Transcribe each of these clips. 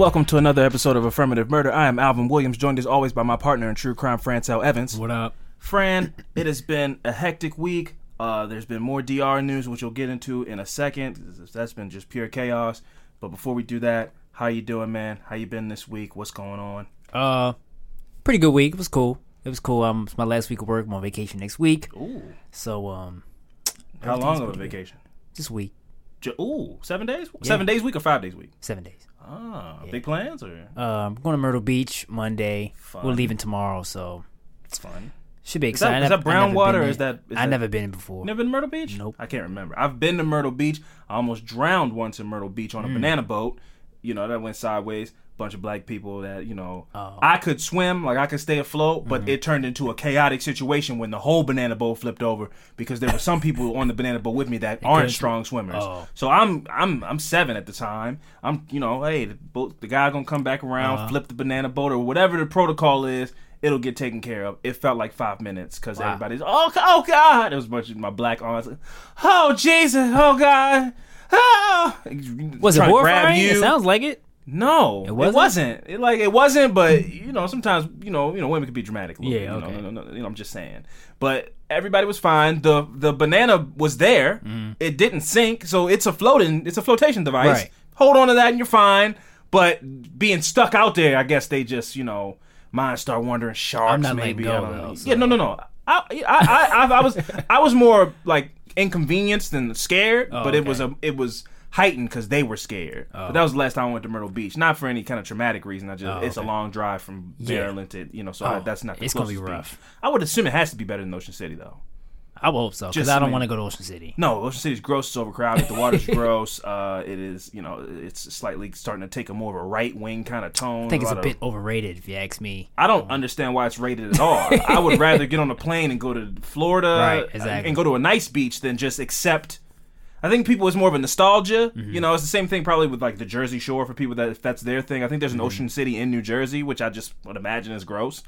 Welcome to another episode of Affirmative Murder. I am Alvin Williams, joined as always by my partner in true crime, Francel Evans. What up? Fran, it has been a hectic week. Uh, there's been more DR news, which we'll get into in a second. That's been just pure chaos. But before we do that, how you doing, man? How you been this week? What's going on? Uh, pretty good week. It was cool. It was cool. Um, it's my last week of work. I'm on vacation next week. Ooh, So um, how long of a good. vacation? This week, J- Ooh, seven days? Seven days week or five days week? seven days. Ah, big plans or Uh, I'm going to Myrtle Beach Monday. Fun. We're leaving tomorrow, so it's fun. should be Is exciting. is I that brown water been or there. is that- is I that- never been in before. Never been to Myrtle Beach? Nope. I can't remember. I've been to Myrtle Beach. I almost drowned once in Myrtle Beach on a banana boat. You know, that went sideways. Bunch of black people that, you know, Oh. Mm-hmm. I could swim, like I could stay afloat, but it turned into a chaotic situation when the whole banana boat flipped over because there were some people on the banana boat with me that aren't strong swimmers. Oh. So I'm I'm I'm seven at the time. I'm you know, hey, the, boat, the guy gonna come back around, Uh-huh. flip the banana boat or whatever the protocol is. It'll get taken care of. It felt like five minutes because Wow. everybody's oh oh god. It was a bunch of my black aunts. Oh Jesus! Oh God! Oh! Was it horrifying? It sounds like it. No, It it wasn't? wasn't. It like it wasn't, but you know, sometimes you know, you know, women can be dramatic. A little Yeah, bit, you okay. Know, no, no, no, you know, I'm just saying. But everybody was fine. the The banana was there. Mm-hmm. It didn't sink, so it's a floating. It's a flotation device. Right. Hold on to that, and you're fine. But being stuck out there, I guess they just you know, minds start wandering. Sharks, I'm not maybe. go, I don't know. so- Yeah, no, no, no. I, I, I, I, I was, I was more like inconvenienced than scared, Oh, but it okay. was a, it was heightened because they were scared. But that was the last time I went to Myrtle Beach, not for any kind of traumatic reason. I just, Oh, it's a long drive from Yeah. Maryland to, you know, so I, Oh, that's not. The it's gonna be closest beach. rough. I would assume it has to be better than Ocean City, though. I will hope so because I don't want to go to Ocean City. No, Ocean City's gross. It's overcrowded. The water's gross. Uh, it is, you know, it's slightly starting to take a more of a right wing kind of tone. I think it's a bit of- overrated if you ask me. I don't understand why it's rated at all. I would rather get on a plane and go to Florida Right, exactly. and go to a nice beach than just accept. I think people it's more of a nostalgia. Mm-hmm. You know, it's the same thing probably with like the Jersey Shore for people that if that's their thing. I think there's an Mm-hmm. Ocean City in New Jersey, which I just would imagine is gross.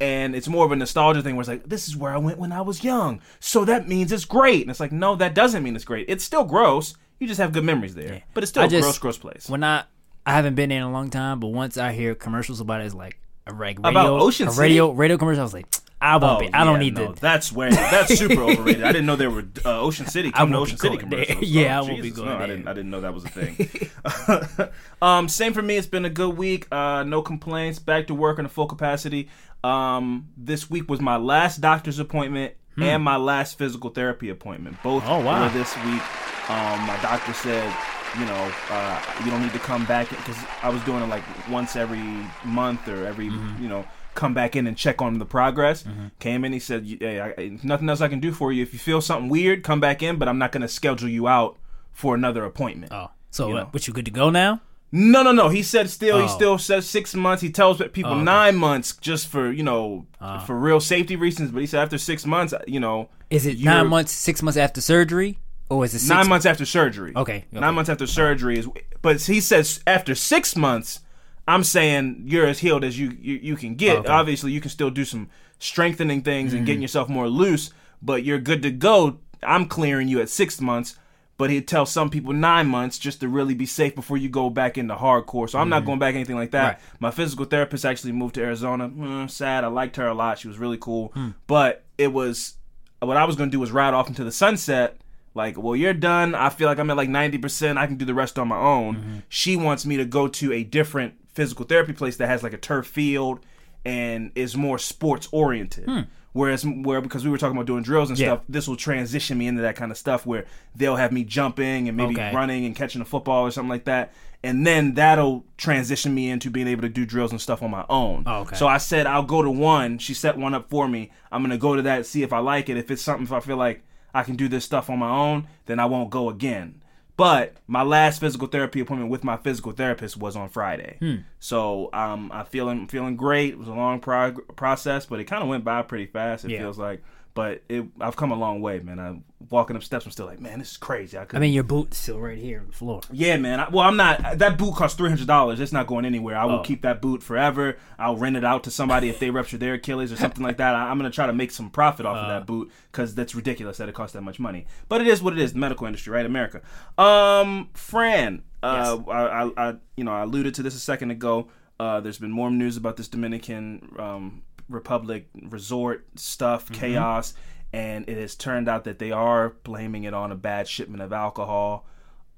And it's more of a nostalgia thing where it's like, this is where I went when I was young. So that means it's great. And it's like, no, that doesn't mean it's great. It's still gross. You just have good memories there. But it's still I a just- gross, gross place. When I I haven't been in a long time, but once I hear commercials about it, it's like a like radio, About Ocean a City? radio radio commercial. I was like, I won't be. I don't Oh, need no, to. That's way that's super overrated. I didn't know there were uh, Ocean City come to Ocean City going there. Yeah, Oh, I won't be going no, I there. didn't. I didn't know that was a thing. um, same for me. It's been a good week. Uh, no complaints. Back to work in a full capacity. Um, this week was my last doctor's appointment and my last physical therapy appointment. Both Hmm. Oh, wow. were this week. Um, my doctor said, you know, uh, you don't need to come back because I was doing it like once every month or every, Mm-hmm. you know, come back in and check on the progress. Came in, he said, "Hey, I, nothing else I can do for you. If you feel something weird, come back in, but I'm not going to schedule you out for another appointment." Oh, so You know. what you good to go now? No, no, no. He said still. He Oh. still says six months. He tells people Oh, okay. nine months just for you know Uh. for real safety reasons. But he said after six months, you know, Is it nine months, six months after surgery, or is it six nine months after surgery. Okay, okay. Nine months after surgery is. But he says after six months, I'm saying you're as healed as you you, you can get. Okay. Obviously, you can still do some strengthening things and Mm-hmm. getting yourself more loose, but you're good to go. I'm clearing you at six months. but he'd tell some people nine months just to really be safe before you go back into hardcore. So I'm not going back anything like that. Right. My physical therapist actually moved to Arizona. Mm, sad. I liked her a lot. She was really cool. But it was what I was going to do was ride off into the sunset. Like, well, you're done. I feel like I'm at like 90%. I can do the rest on my own. She wants me to go to a different physical therapy place that has like a turf field and is more sports oriented. Hmm. Whereas, where because we were talking about doing drills and Yeah. stuff, this will transition me into that kind of stuff where they'll have me jumping and maybe Okay. running and catching a football or something like that. And then that'll transition me into being able to do drills and stuff on my own. Oh, okay. So I said I'll go to one. She set one up for me. I'm gonna go to that see if I like it. If it's something, if I feel like I can do this stuff on my own, then I won't go again. But my last physical therapy appointment with my physical therapist was on Friday. Hmm. So um, I feeling feeling great. It was a long prog- process, but it kind of went by pretty fast. It Yeah. feels like, but it I've come a long way, man. I'm walking up steps. I'm still like, man, this is crazy. I, I mean, your boot's still right here on the floor. yeah, man. I, well, I'm not. That boot costs three hundred dollars. It's not going anywhere. I will Oh. keep that boot forever. I'll rent it out to somebody if they rupture their Achilles or something like that. I, I'm gonna try to make some profit off Uh. of that boot because that's ridiculous that it costs that much money. But it is what it is. The medical industry, right? America. Um, Fran. Uh, I, I, I, you know, I alluded to this a second ago. Uh, there's been more news about this Dominican um, Republic resort stuff, Mm-hmm. chaos, and it has turned out that they are blaming it on a bad shipment of alcohol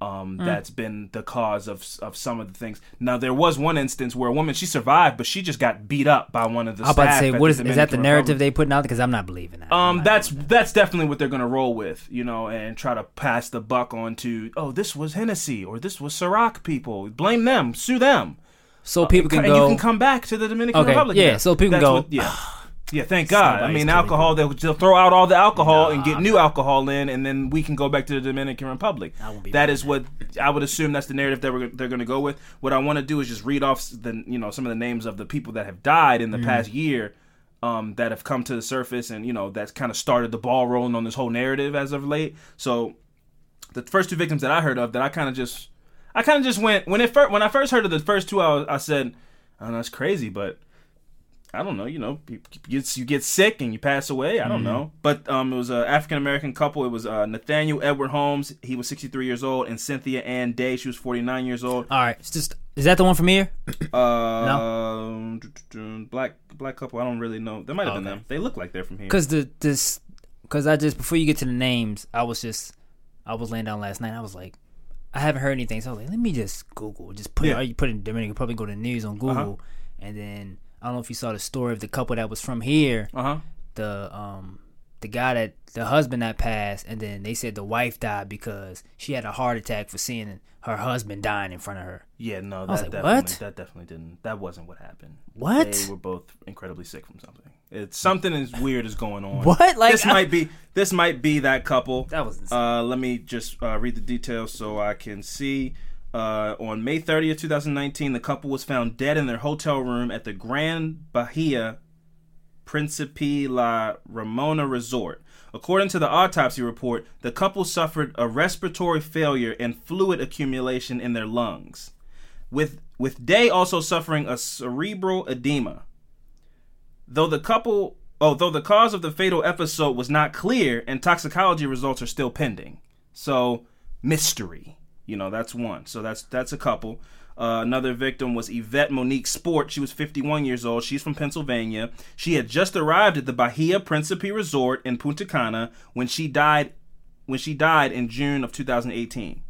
um, Mm. that's been the cause of of some of the things. Now there was one instance where a woman she survived, but she just got beat up by one of the. I was about to say, at what is is that the narrative Republic. they putting out? Because I'm not believing that. Um, that's believing that's definitely what they're gonna roll with, you know, and try to pass the buck on to. Oh, this was Hennessy or this was Ciroc people. Blame them, sue them. That. so people can and go. you can come back to the Dominican Okay, Republic. yeah, now. so people can go, what- yeah. Yeah, thank God. I mean, alcohol, they'll, they'll throw out all the alcohol and get new alcohol in, and then we can go back to the Dominican Republic. won't be That doing what I would assume that's the narrative that we're, they're going to go with. What I want to do is just read off the you know some of the names of the people that have died in the past year um, that have come to the surface, and you know that's kind of started the ball rolling on this whole narrative as of late. So the first two victims that I heard of that I kind of just I kind of just went when it first when I first heard of the first two I, was, I said I don't know it's crazy but I don't know you know you get you get sick and you pass away I don't know but um it was an African American couple it was uh, Nathaniel Edward Holmes he was 63 years old and Cynthia Ann Day she was 49 years old All right, it's just is that the one from here? um black black couple I don't really know that might have been Okay. them they look like they're from here Because the this because I just before you get to the names, I was just I was laying down last night. I was like, I haven't heard anything, so I was like, let me just Google, just put Yeah. Uh-huh. it. You put in Dominican Republic, go to the news on Google, and then I don't know if you saw the story of the couple that was from here. uh huh the um the guy that the husband that passed and then they said the wife died because she had a heart attack for seeing her husband dying in front of her. Yeah, no, that like, definitely what? that definitely didn't. That wasn't what happened. What? They were both incredibly sick from something. It's something is weird is going on. What? Like, this I- might be this might be that couple. That was insane. Uh, let me just uh, read the details so I can see. Uh, on May 30th, 2019, the couple was found dead in their hotel room at the Grand Bahia Principe La Ramona Resort. According to the autopsy report, the couple suffered a respiratory failure and fluid accumulation in their lungs, with with Day also suffering a cerebral edema. Though the couple, oh, though the cause of the fatal episode was not clear, and toxicology results are still pending. So mystery, you know, that's one. So that's that's a couple. Uh, another victim was Yvette Monique Sport. She was 51 years old. She's from Pennsylvania. She had just arrived at the Bahia Principe Resort in Punta Cana when she died. When she died in June of 2018.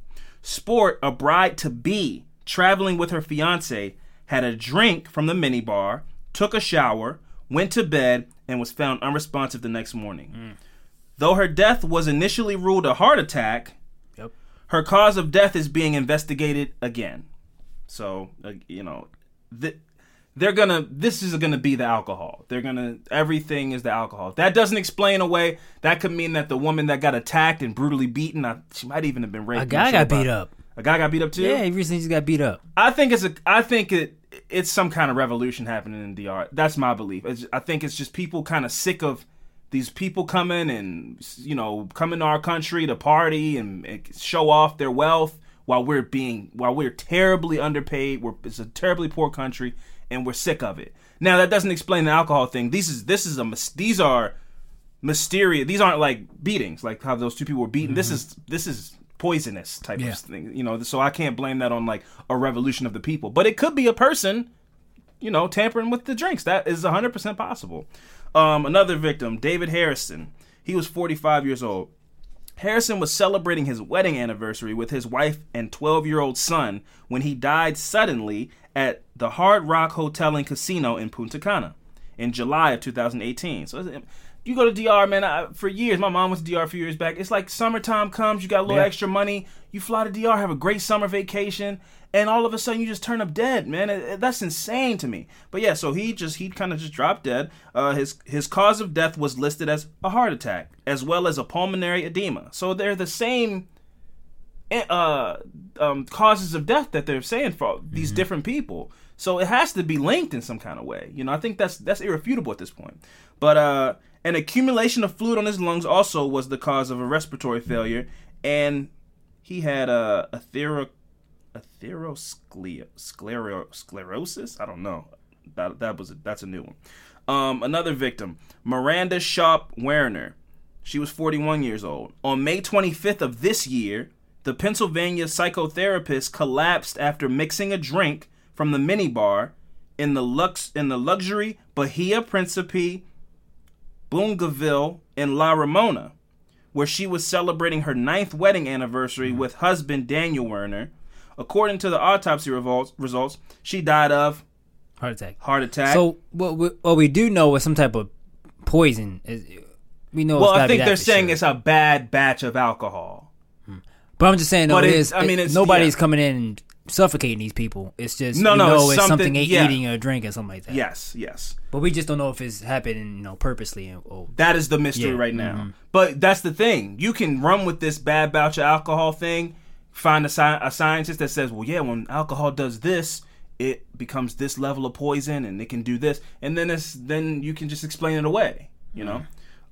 Sport, a bride to be, traveling with her fiance, had a drink from the minibar, took a shower, went to bed, and was found unresponsive the next morning. Though her death was initially ruled a heart attack, Yep. her cause of death is being investigated again. So, uh, you know, th- they're gonna. This is gonna be the alcohol. They're gonna. Everything is the alcohol. That doesn't explain away. That could mean that the woman that got attacked and brutally beaten, I, she might even have been raped. A guy got beat up. A guy got beat up too. Yeah, he recently just got beat up. I think it's a. I think it. It's some kind of revolution happening in DR. That's my belief. It's, I think it's just people kind of sick of these people coming and you know coming to our country to party and, and show off their wealth while we're being while we're terribly underpaid. We're it's a terribly poor country and we're sick of it. Now that doesn't explain the alcohol thing. These is this is a these are mysterious. These aren't like beatings like how those two people were beaten. This mm-hmm. is this is poisonous type Yeah. of thing. You know, so I can't blame that on like a revolution of the people. But it could be a person, you know, tampering with the drinks. That is 100% possible. Um, another victim, David Harrison. He was 45 years old. Harrison was celebrating his wedding anniversary with his wife and 12 year old son when he died suddenly at the Hard Rock Hotel and Casino in Punta Cana in July of 2018. So it's- you go to DR, man. I, for years, my mom was to DR a few years back. It's like summertime comes, you got a little Yeah. extra money, you fly to DR, have a great summer vacation, and all of a sudden you just turn up dead, man. It- it- that's insane to me. But yeah, so he just he kind of just dropped dead. Uh, his his cause of death was listed as a heart attack, as well as a pulmonary edema. So they're the same eh, uh, um, causes of death that they're saying for these different people. So it has to be linked in some kind of way. You know, I think that's that's irrefutable at this point. But uh, an accumulation of fluid on his lungs also was the cause of a respiratory failure, and he had a athero atherosclerosis. I don't know. That that was a, that's a new one. Um, another victim, Miranda Schaup-Werner. She was 41 years old. On May 25th of this year, the Pennsylvania psychotherapist collapsed after mixing a drink from the minibar in the lux in the luxury Bahia Principe Bouganville in La Ramona, where she was celebrating her ninth wedding anniversary with husband Daniel Werner. According to the autopsy revolts, results, she died of Heart attack. heart attack. So what we, what we do know is some type of poison. Is, we know. well, it's I think they're saying sure. it's a bad batch of alcohol. Hmm. But I'm just saying, though, But it it- is. I mean, it's- nobody's yeah. coming in and suffocating these people. It's just No, you no, know it's it's something, yeah. eating or drinking, something like that. Yes, yes. But we just don't know if it's happening, you know, purposely. Or, That is the mystery Yeah, mm-hmm. right now. But that's the thing. You can run with this bad batch of alcohol thing, find a, sci- a scientist that says, well, yeah, when alcohol does this, it becomes this level of poison and it can do this. And then it's then you can just explain it away, you know?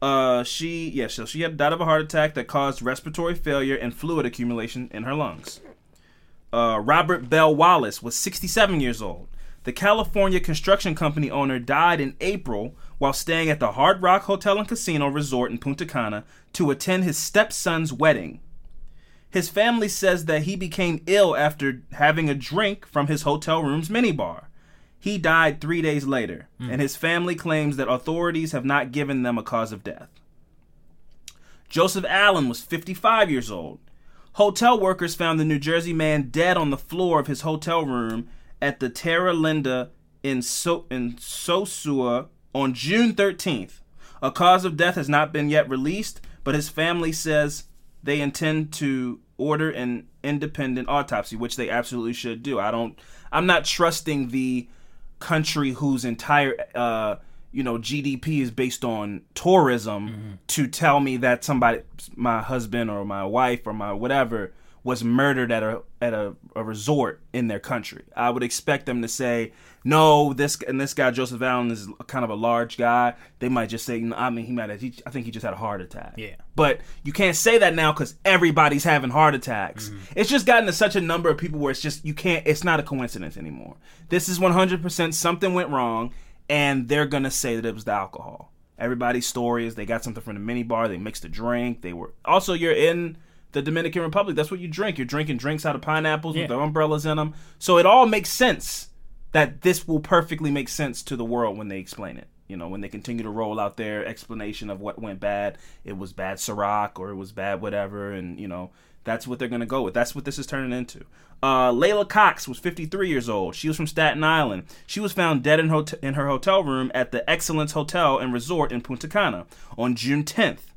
Uh, she, yeah, so she had died of a heart attack that caused respiratory failure and fluid accumulation in her lungs. Uh, Robert Bell Wallace was 67 years old. The California construction company owner died in April while staying at the Hard Rock Hotel and Casino Resort in Punta Cana to attend his stepson's wedding. His family says that he became ill after having a drink from his hotel room's minibar. He died three days later, and his family claims that authorities have not given them a cause of death. Joseph Allen was 55 years old. Hotel workers found the New Jersey man dead on the floor of his hotel room at the Terra Linda in, so- in Sosua on June 13th. A cause of death has not been yet released, but his family says they intend to order an independent autopsy, which they absolutely should do. I don't. I'm not trusting the country whose entire uh, you know GDP is based on tourism mm-hmm. to tell me that somebody, my husband or my wife or my whatever, was murdered at a at a, a resort in their country. I would expect them to say no. This and this guy Joseph Allen is kind of a large guy. They might just say, "No, I mean, he might have. He, I think he just had a heart attack. Yeah. But you can't say that now because everybody's having heart attacks. Mm-hmm. It's just gotten to such a number of people where it's just you can't. It's not a coincidence anymore. This is 100% something went wrong, and they're gonna say that it was the alcohol. Everybody's story is they got something from the minibar. They mixed a drink. They were also you're in the Dominican Republic. That's what you drink. You're drinking drinks out of pineapples with Yeah. the umbrellas in them. So it all makes sense that this will perfectly make sense to the world when they explain it. You know, when they continue to roll out their explanation of what went bad, it was bad Ciroc or it was bad whatever, and you know that's what they're gonna go with. That's what this is turning into. Uh, Leyla Cox was 53 years old. She was from Staten Island. She was found dead in, hot- in her hotel room at the Excellence Hotel and Resort in Punta Cana on June 10th.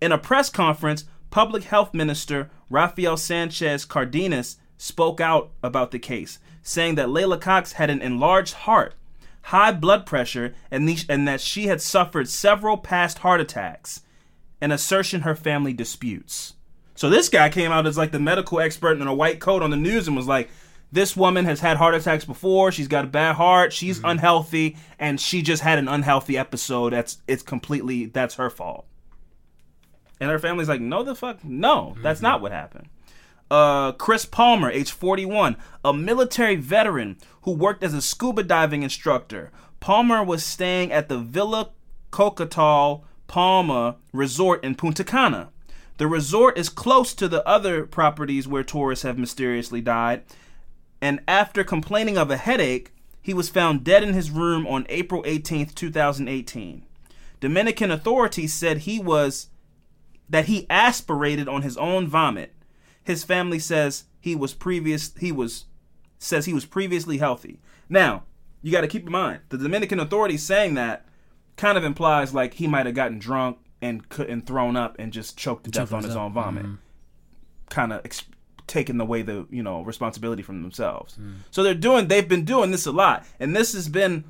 In a press conference, Public Health Minister Rafael Sanchez Cardenas spoke out about the case, saying that Leyla Cox had an enlarged heart, high blood pressure, and, the, and that she had suffered several past heart attacks, an assertion her family disputes. So this guy came out as like the medical expert in a white coat on the news and was like, this woman has had heart attacks before. She's got a bad heart. She's unhealthy, and she just had an unhealthy episode. That's it's completely that's her fault. And her family's like, no, the fuck, no, that's not what happened. Uh, Chris Palmer, age 41, a military veteran who worked as a scuba diving instructor. Palmer was staying at the Villa Cocatal Palma Resort in Punta Cana. The resort is close to the other properties where tourists have mysteriously died. And after complaining of a headache, he was found dead in his room on April 18th, 2018. Dominican authorities said he was that he aspirated on his own vomit. His family says he was previous he was says he was previously healthy. Now, you got to keep in mind, the Dominican authorities saying that kind of implies like he might have gotten drunk and couldn't thrown up and just choked to death on his own vomit. Kind of ex- taking away the, you know, responsibility from themselves. So they're doing they've been doing this a lot. And this has been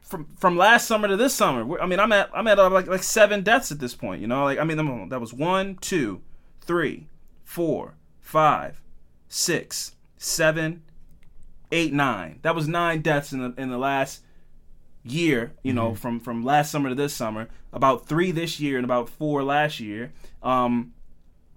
from from last summer to this summer. We're- I mean, I'm at I'm at uh, like like seven deaths at this point. You know, like I mean, I'm- that was one, two, three, four, five, six, seven, eight, nine. That was nine deaths in the in the last year. You know, from from last summer to this summer. About three this year and about four last year. Um,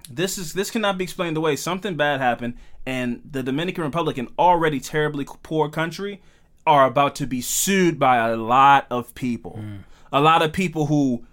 this is this cannot be explained away. Something bad happened, and the Dominican Republic, an already terribly poor country, are about to be sued by a lot of people. A lot of people who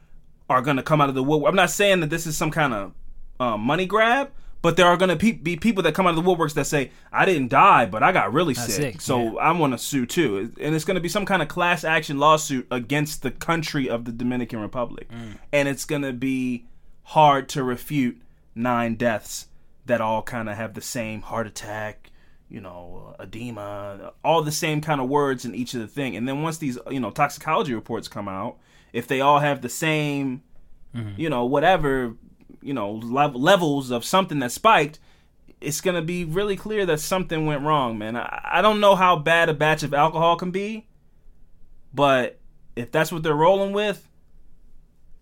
are going to come out of the woodwork. I'm not saying that this is some kind of um, money grab, but there are going to pe- be people that come out of the woodworks that say, "I didn't die, but I got really sick, sick, so I want to sue too." And it's going to be some kind of class action lawsuit against the country of the Dominican Republic, mm. and it's going to be hard to refute nine deaths that all kind of have the same heart attack, you know, uh, edema, all the same kind of words in each of the thing. And then once these, uh, you know, toxicology reports come out, if they all have the same, mm-hmm. you know, whatever, you know, lev- levels of something that spiked, it's gonna be really clear that something went wrong, man. I, I don't know how bad a batch of alcohol can be, but if that's what they're rolling with,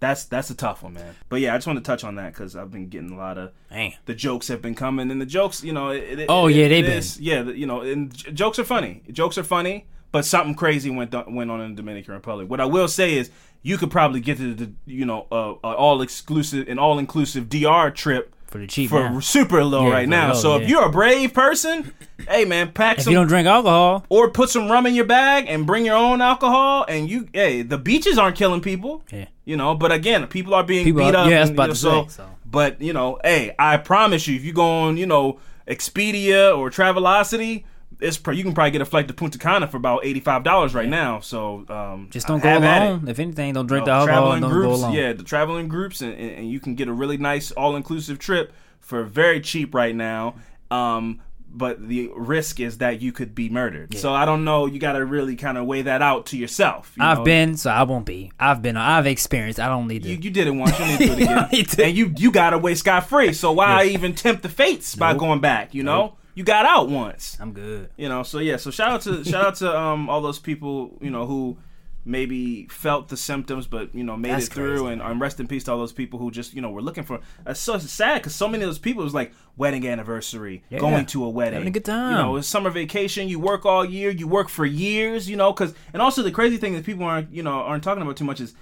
that's that's a tough one, man. But yeah, I just want to touch on that because I've been getting a lot of Man. the jokes have been coming, and the jokes, you know, it, it- Oh, it- yeah, they've been. yeah, the- you know, and j- jokes are funny. Jokes are funny, but something crazy went th- went on in the Dominican Republic. What I will say is, you could probably get to the, you know, uh, uh, all exclusive, an all inclusive DR trip For the cheap for now. super low Yeah, right now. low, so if you're a brave person, hey man, pack If some you don't drink alcohol, or put some rum in your bag and bring your own alcohol and you hey the beaches aren't killing people Yeah. you know but again people are being People beat are- up yeah, and, about you know, to so, say, so. but you know hey i promise you if you go on you know expedia or travelocity it's pr- you can probably get a flight to punta cana for about $85 right now so um just don't go have at it. alone. If anything, don't drink You the alcohol. Don't go alone. yeah, the traveling groups, and, and, and you can get a really nice all-inclusive trip for very cheap right now. Um, but the risk is that you could be murdered. So I don't know. You got to really kind of weigh that out to yourself. you I've know? been, so I won't be. I've been. I've experienced. I don't need to. You, you did it once. You need to do it again. and you you got away scot free. So why even tempt the fates by going back? You know, you got out once. I'm good. You know, so yeah, so shout out to shout out to um all those people you know who maybe felt the symptoms but you know made That's it through crazy, and um, rest in peace to all those people who just you know were looking for it's so sad because so many of those people it was like wedding anniversary Yeah. going to a wedding Having a good time. you know it's summer vacation you work all year you work for years you know because and also the crazy thing that people aren't you know aren't talking about too much is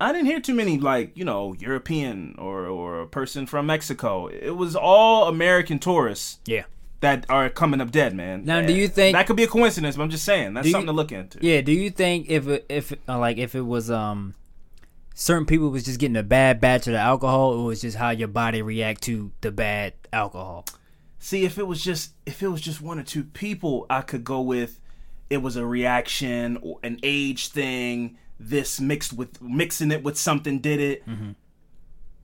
I didn't hear too many like you know European or or a person from Mexico. It was all American tourists Yeah. That are coming up dead, man. Now, do you think- that could be a coincidence? But I'm just saying that's Do you- something to look into. Yeah. Do you think if it, if uh, like if it was um certain people was just getting a bad batch of the alcohol, or was just how your body react to the bad alcohol? See, if it was just if it was just one or two people, I could go with it was a reaction or an age thing. This mixed with mixing it with something did it. Mm-hmm.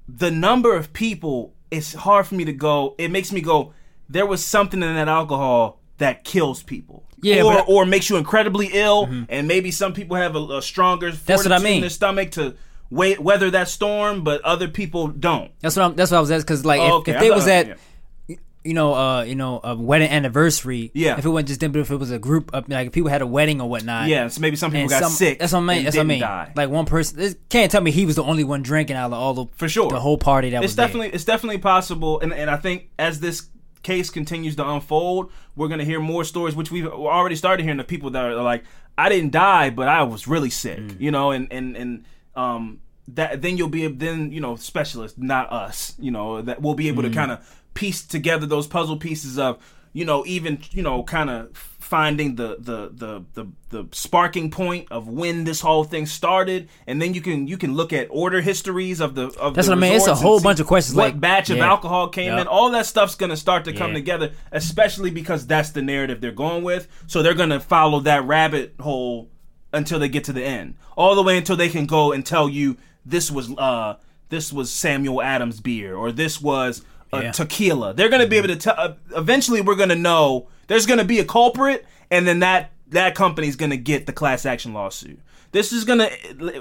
The number of people, it's hard for me to go. It makes me go. There was something in that alcohol that kills people. Yeah, or Mm-hmm. or makes you incredibly ill, and maybe some people have a, a stronger That's what I fortitude in mean. their stomach to wait, weather that storm, but other people don't. That's what I'm. That's what I was asking. Because like Oh, if, okay. if I they was at yeah. you know, uh, you know, a wedding anniversary. Yeah. If it wasn't just them, but if it was a group of like if people had a wedding or whatnot. Yeah, so maybe some people got some, sick. That's what I mean. That's what I mean. Die. Like one person can't tell me he was the only one drinking out of all the For sure. the whole party that it's was there. definitely it's definitely possible and, and i think as this case continues to unfold we're going to hear more stories which we've already started hearing of people that are like i didn't die but i was really sick Mm. you know and and and um that then you'll be then you know specialists not us you know that we'll be able Mm. to kind of piece together those puzzle pieces of you know even you know kind of finding the, the the the the sparking point of when this whole thing started, and then you can you can look at order histories of the of That's the what I mean. It's a whole bunch of questions, What like- batch of alcohol came Yep. in? All that stuff's gonna start to come together, especially because that's the narrative they're going with. So they're gonna follow that rabbit hole until they get to the end, all the way until they can go and tell you this was uh this was Samuel Adams beer or this was uh, Yeah. tequila. They're gonna be able to tell. Uh, eventually, we're gonna know there's gonna be a culprit, and then that that company's gonna get the class action lawsuit. This is gonna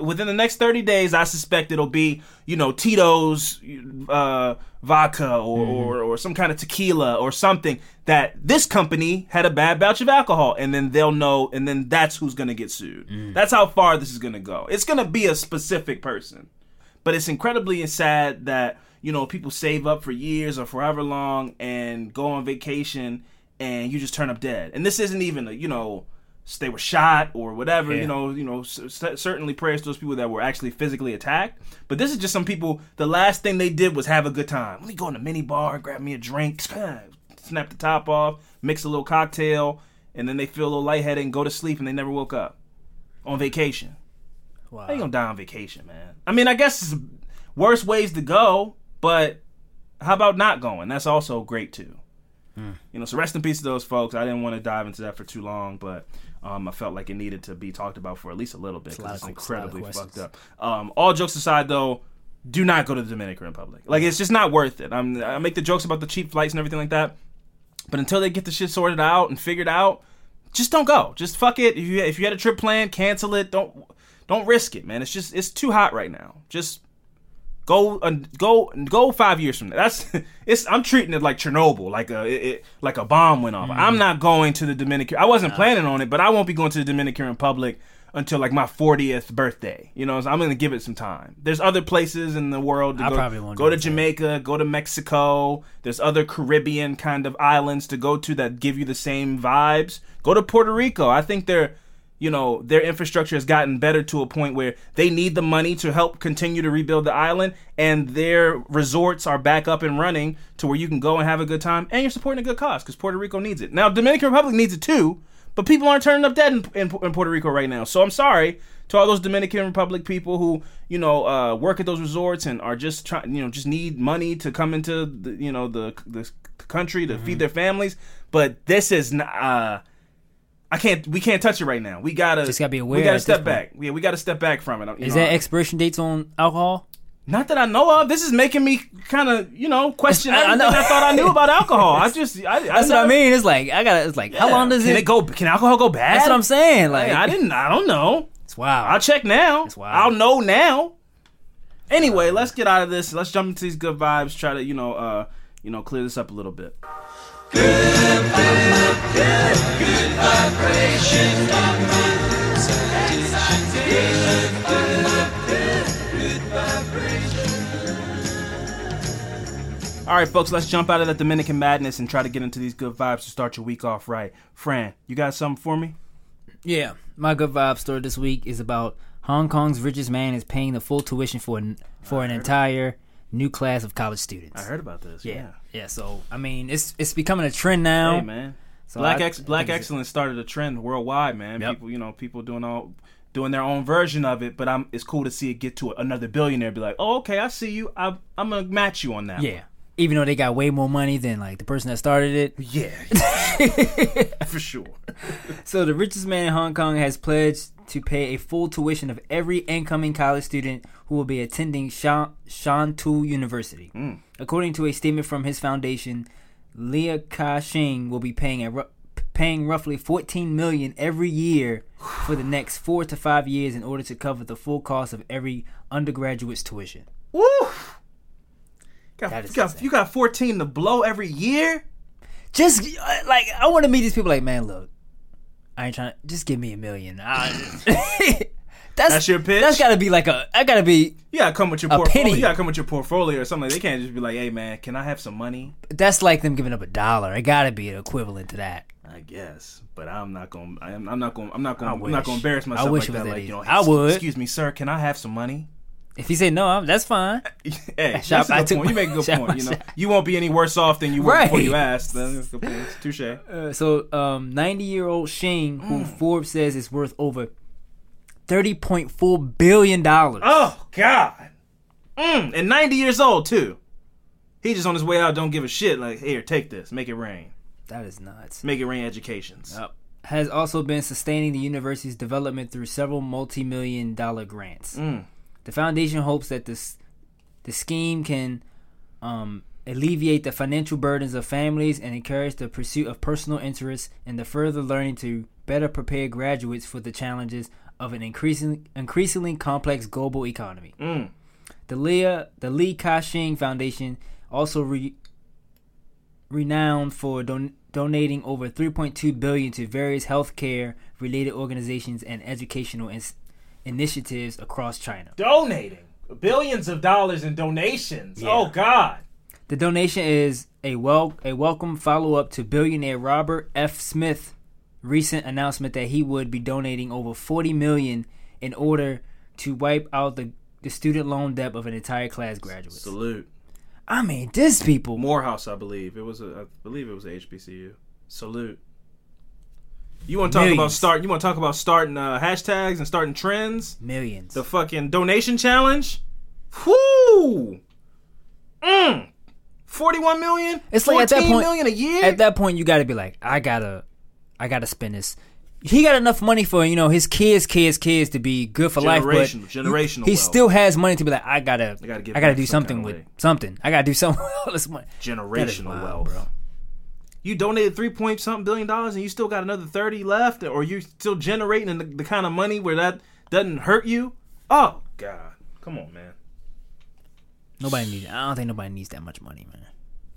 within the next 30 days. I suspect it'll be you know Tito's uh, vodka or, or or some kind of tequila or something that this company had a bad batch of alcohol, and then they'll know, and then that's who's gonna get sued. That's how far this is gonna go. It's gonna be a specific person but it's incredibly sad that you know people save up for years or forever long and go on vacation and you just turn up dead and this isn't even a you know they were shot or whatever Yeah. you know you know c- certainly prayers to those people that were actually physically attacked but this is just some people the last thing they did was have a good time let me go in a mini bar grab me a drink snap the top off mix a little cocktail and then they feel a little lightheaded and go to sleep and they never woke up on vacation Wow. how you gonna die on vacation, man? I mean, I guess it's worse ways to go, but how about not going? That's also great too. You know, so rest in peace to those folks. I didn't want to dive into that for too long, but um, I felt like it needed to be talked about for at least a little bit because it's of- it's a lot of incredibly fucked up. Um, all jokes aside, though, do not go to the Dominican Republic. Like, it's just not worth it. I'm, I make the jokes about the cheap flights and everything like that, but until they get the shit sorted out and figured out, just don't go. Just fuck it. If you if you had a trip planned, cancel it. Don't don't risk it, man. It's just it's too hot right now. Just go uh, go go five years from now. That's it's. I'm treating it like Chernobyl, like a it, it- like a bomb went off. I'm not going to the Dominican. I wasn't planning on it, but I won't be going to the Dominican Republic until like my 40th birthday. You know, so I'm gonna give it some time. There's other places in the world to I go. probably won't go to. Jamaica, go to Mexico. There's other Caribbean kind of islands to go to that give you the same vibes. Go to Puerto Rico. I think they're you know their infrastructure has gotten better to a point where they need the money to help continue to rebuild the island and their resorts are back up and running to where you can go and have a good time and you're supporting a good cause because puerto rico needs it. Now dominican republic needs it too but people aren't turning up dead in, in, in puerto rico right now. So i'm sorry to all those dominican republic people who you know uh, work at those resorts and are just trying you know just need money to come into the you know the, the country to feed their families but this is not uh, I can't. We can't touch it right now. We gotta. Just gotta be aware. We gotta step back. Yeah, we gotta step back from it. you Is know. that expiration dates on alcohol? Not that I know of. This is making me kind of, you know, question I- I everything I, know. thought I knew about alcohol. I just, I, I That's what I mean. It's like I got. to It's like how long does can it? it go? Can alcohol go bad? That's what I'm saying. Like I didn't. I don't know. It's wow. I'll check now. That's wild. I'll know now. Anyway, let's get out of this. Let's jump into these good vibes. Try to, you know, uh, you know, clear this up a little bit. All right, folks, let's jump out of that Dominican madness and try to get into these good vibes to start your week off right. Fran, you got something for me? Yeah, my good vibe story this week is about Hong Kong's richest man is paying the full tuition for an, for an entire new class of college students. I heard about this. Yeah, yeah. So I mean, it's it's becoming a trend now. Hey, man. So Black I- ex- Black excellence started a trend worldwide, man. Yep. People, you know, people doing all doing their own version of it. But I'm it's cool to see it get to another billionaire. Be like, oh, okay, I see you. I, I'm gonna match you on that. Yeah, even though they got way more money than like the person that started it. yeah, for sure. So the richest man in Hong Kong has pledged to pay a full tuition of every incoming college student who will be attending Shantou University. According to a statement from his foundation, Lia Ka-shing will be paying a paying roughly 14 million every year for the next 4 to 5 years in order to cover the full cost of every undergraduate's tuition. Woo! Got, you, got, you got 14 to blow every year. Just uh, like I want to meet these people like, man, look. I ain't trying to just give me a million. I- that's That's your pitch? That's got to be like a. I got to be. You gotta come with your portfolio. penny. You gotta come with your portfolio or something. They can't just be like, "Hey, man, can I have some money?" That's like them giving up a dollar. It got to be an equivalent to that. I guess, but I'm not going. to I'm, I'm not gonna. I'm not going. I I'm not going to embarrass I myself wish like that. that Like you know, I would. Excuse me, sir. Can I have some money? If he say no, I'm, that's fine. hey, Shop- that's a I good took point. You make a good shop- point. You know, shop. you won't be any worse off than you were before you asked. That's a good point. Touche. Uh, so, um, 90 year old Shane, who Mm. Forbes says is worth over $30.4 billion. Oh God. Mm, and 90 years old too. He just on his way out. Don't give a shit. Like here, take this. Make it rain. That is nuts. Make it rain. Educations. Yep. Has also been sustaining the university's development through several multi million dollar grants. Mm. The foundation hopes that this the scheme can um, alleviate the financial burdens of families and encourage the pursuit of personal interests and the further learning to better prepare graduates for the challenges of an increasingly increasingly complex global economy. Mm. The Leah the Li Ka-shing Foundation also re, renowned for don, donating over 3.2 billion to various healthcare related organizations and educational ins- initiatives across China. Donating billions of dollars in donations. Yeah. Oh God. The donation is a well a welcome follow up to billionaire Robert F. Smith recent announcement that he would be donating over 40 million in order to wipe out the, the student loan debt of an entire class graduates. Salute. I mean, this people Morehouse, I believe it was. A, I believe it was a HBCU. Salute. You want to talk about Millions. start? You want to talk about starting uh, hashtags and starting trends? millions. The fucking donation challenge. Whoo. Mm. Forty-one million. It's like at that 14 point- million a year. At that point, you got to be like, I gotta, I gotta spend this. He got enough money for you know his kids, kids, kids to be good for life, but Generational- he wealth. still has money to be like, I gotta, I gotta I gotta do some something with way. something. I gotta do something with all this money. Generational wealth, bro. You donated three point something billion dollars, and you still got another thirty left, or you're still generating the, the kind of money where that doesn't hurt you? Oh God, come on, man. Nobody needs. I don't think nobody needs that much money, man.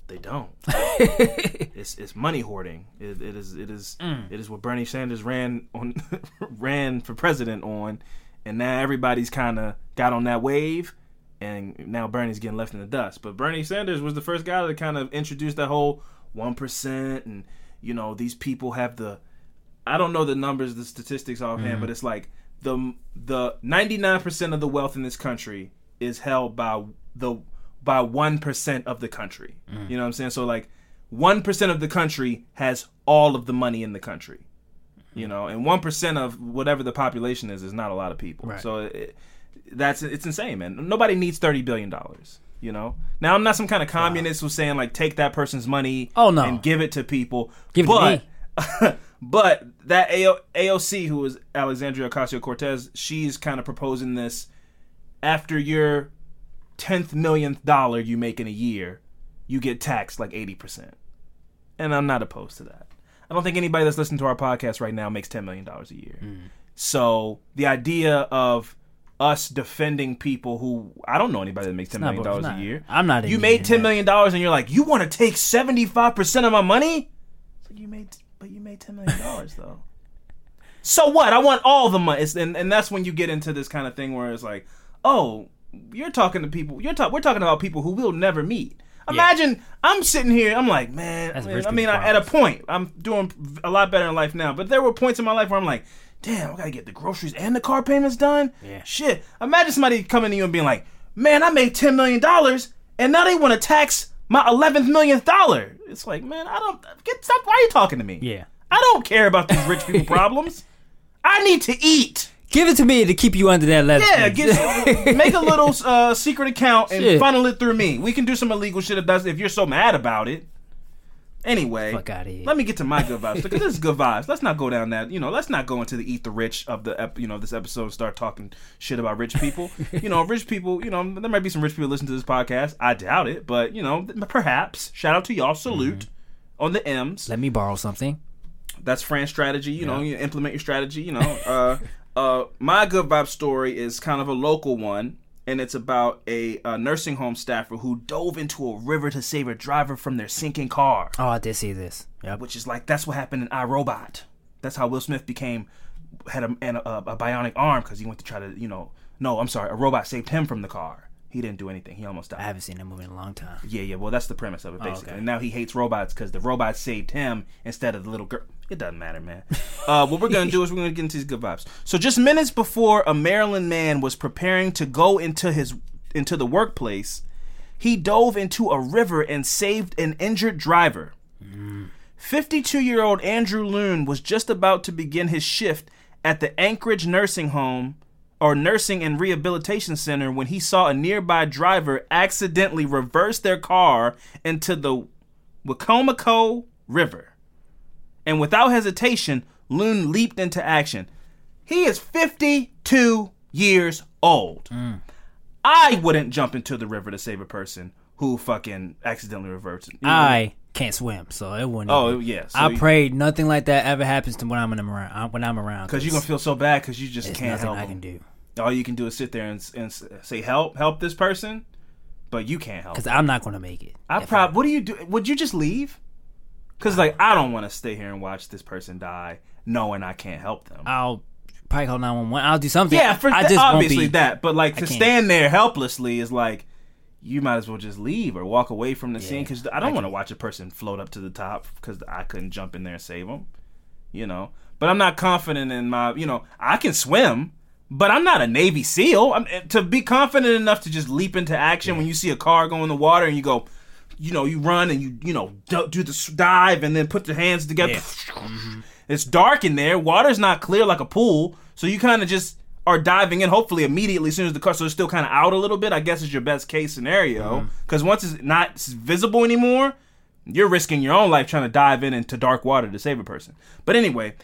They don't. it's it's money hoarding. It, it is it is Mm. it is what Bernie Sanders ran on ran for president on, and now everybody's kind of got on that wave, and now Bernie's getting left in the dust. But Bernie Sanders was the first guy to kind of introduce that whole one percent, and you know these people have the I don't know the numbers, the statistics offhand, mm-hmm. but it's like the the ninety nine percent of the wealth in this country is held by the by one percent of the country. Mm-hmm. You know what I'm saying? So like one percent of the country has all of the money in the country. You know, and one percent of whatever the population is is not a lot of people. Right. So it, that's it's insane, man. Nobody needs thirty billion dollars. You know. Now I'm not some kind of communist who's saying like take that person's money Oh, no. and give it to people. Give it to but, me. but that AO, AOC, who is Alexandria Ocasio Cortez, she's kind of proposing this after your tenth millionth dollar you make in a year, you get taxed like eighty percent. And I'm not opposed to that. I don't think anybody that's listening to our podcast right now makes ten million dollars a year. Mm. So the idea of us defending people who I don't know anybody that makes ten not- million dollars it's a year. I'm not You made ten million dollars, and you're like, you want to take seventy five percent of my money? It's like you made, but you made ten million dollars though. So what? I want all the money, it's, and and that's when you get into this kind of thing where it's like, oh, you're talking to people. You're talking. We're talking about people who we'll never meet. Imagine I'm sitting here. I'm like, man. That's man, rich I mean, I, at a point, I'm doing a lot better in life now. But there were points in my life where I'm like, damn, I gotta get the groceries and the car payments done. Yeah. Shit. Imagine somebody coming to you and being like, man, I made ten million dollars, and now they want to tax my eleventh millionth dollar. It's like, man, I don't get. Stop. Why are you talking to me? Yeah. I don't care about these rich people problems. I need to eat. Give it to me to keep you under that level. Yeah, get, make a little uh, secret account and Shit. funnel it through me. We can do some illegal shit if that's if you're so mad about it. Anyway, let me get to my good vibes because this is good vibes. Let's not go down that. You know, let's not go into the eat the rich of the ep- you know this episode and start talking shit about rich people. you know, rich people. You know, there might be some rich people listening to this podcast. I doubt it, but you know, perhaps. Shout out to y'all. Salute Mm-hmm. on the M's Let me borrow something. that's Fran's strategy. You know, you implement your strategy. You know, uh, uh, my good vibe story is kind of a local one, and it's about a, uh nursing home staffer who dove into a river to save a driver from their sinking car. Oh, I did see this. Yep. Which is like that's what happened in I, Robot. That's how Will Smith became had a, an- a, a bionic arm because he went to try to you know no I'm sorry a robot saved him from the car. He didn't do anything. He almost died. I haven't seen that movie in a long time. Yeah, yeah. Well, that's the premise of it, basically. Oh, okay. And now he hates robots because the robot saved him instead of the little girl. It doesn't matter, man. uh, what we're gonna do is we're gonna get into these good vibes. So, just minutes before a Maryland man was preparing to go into his into the workplace, he dove into a river and saved an injured driver. 52 year old Andrew Loon was just about to begin his shift at the Anchorage Nursing Home or Nursing and Rehabilitation Center when he saw a nearby driver accidentally reverse their car into the Wicomico River. And without hesitation, Loon leaped into action. He is 52 years old. I wouldn't jump into the river to save a person who fucking accidentally reversed. You know? I can't swim, so it wouldn't. Oh, even- yeah, so I you- pray nothing like that ever happens to when I'm in around. uh, When I'm around, Because you're gonna feel so bad because you just can't nothing help I them. can do. All you can do is sit there and, and say help, help this person, but you can't help. Because I'm not gonna make it. I probably. What do you do? Would you just leave? Because like I don't want to stay here and watch this person die, knowing I can't help them. I'll probably call 911. I'll do something. yeah, for I th- obviously be, that, but like to stand there helplessly is like. You might as well just leave or walk away from the scene because I don't want to watch a person float up to the top because I couldn't jump in there and save them, you know. But I'm not confident in my, you know, I can swim, but I'm not a Navy SEAL. I'm, eh, to be confident enough to just leap into action when you see a car go in the water and you go, you know, you run and you, you know, do, the dive and then put your hands together. Mm-hmm. It's dark in there. Water's not clear like a pool, so you kind of just are diving in. Hopefully, immediately as soon as the car, so it's still kind of out a little bit. I guess is your best case scenario mm-hmm. because once it's not visible anymore, you're risking your own life trying to dive in into dark water to save a person. But anyway,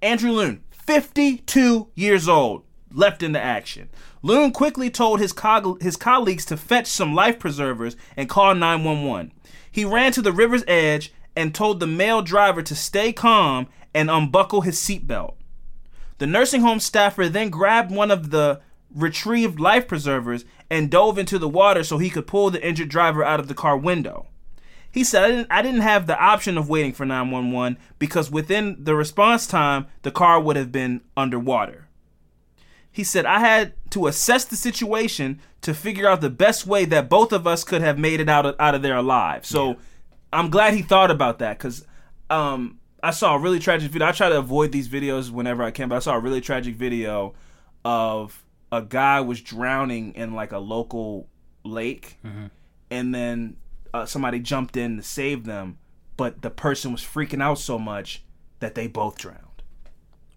Andrew Loon, 52 years old, left into action. Loon quickly told his, cog- his colleagues to fetch some life preservers and call 911. He ran to the river's edge and told the male driver to stay calm and unbuckle his seatbelt. The nursing home staffer then grabbed one of the retrieved life preservers and dove into the water so he could pull the injured driver out of the car window. He said, I didn't, I didn't have the option of waiting for 911 because within the response time, the car would have been underwater. He said, I had to assess the situation to figure out the best way that both of us could have made it out of, out of there alive. So I'm glad he thought about that because um, I saw a really tragic video. I try to avoid these videos whenever I can, but I saw a really tragic video of a guy was drowning in like a local lake, and then uh, somebody jumped in to save them, but the person was freaking out so much that they both drowned.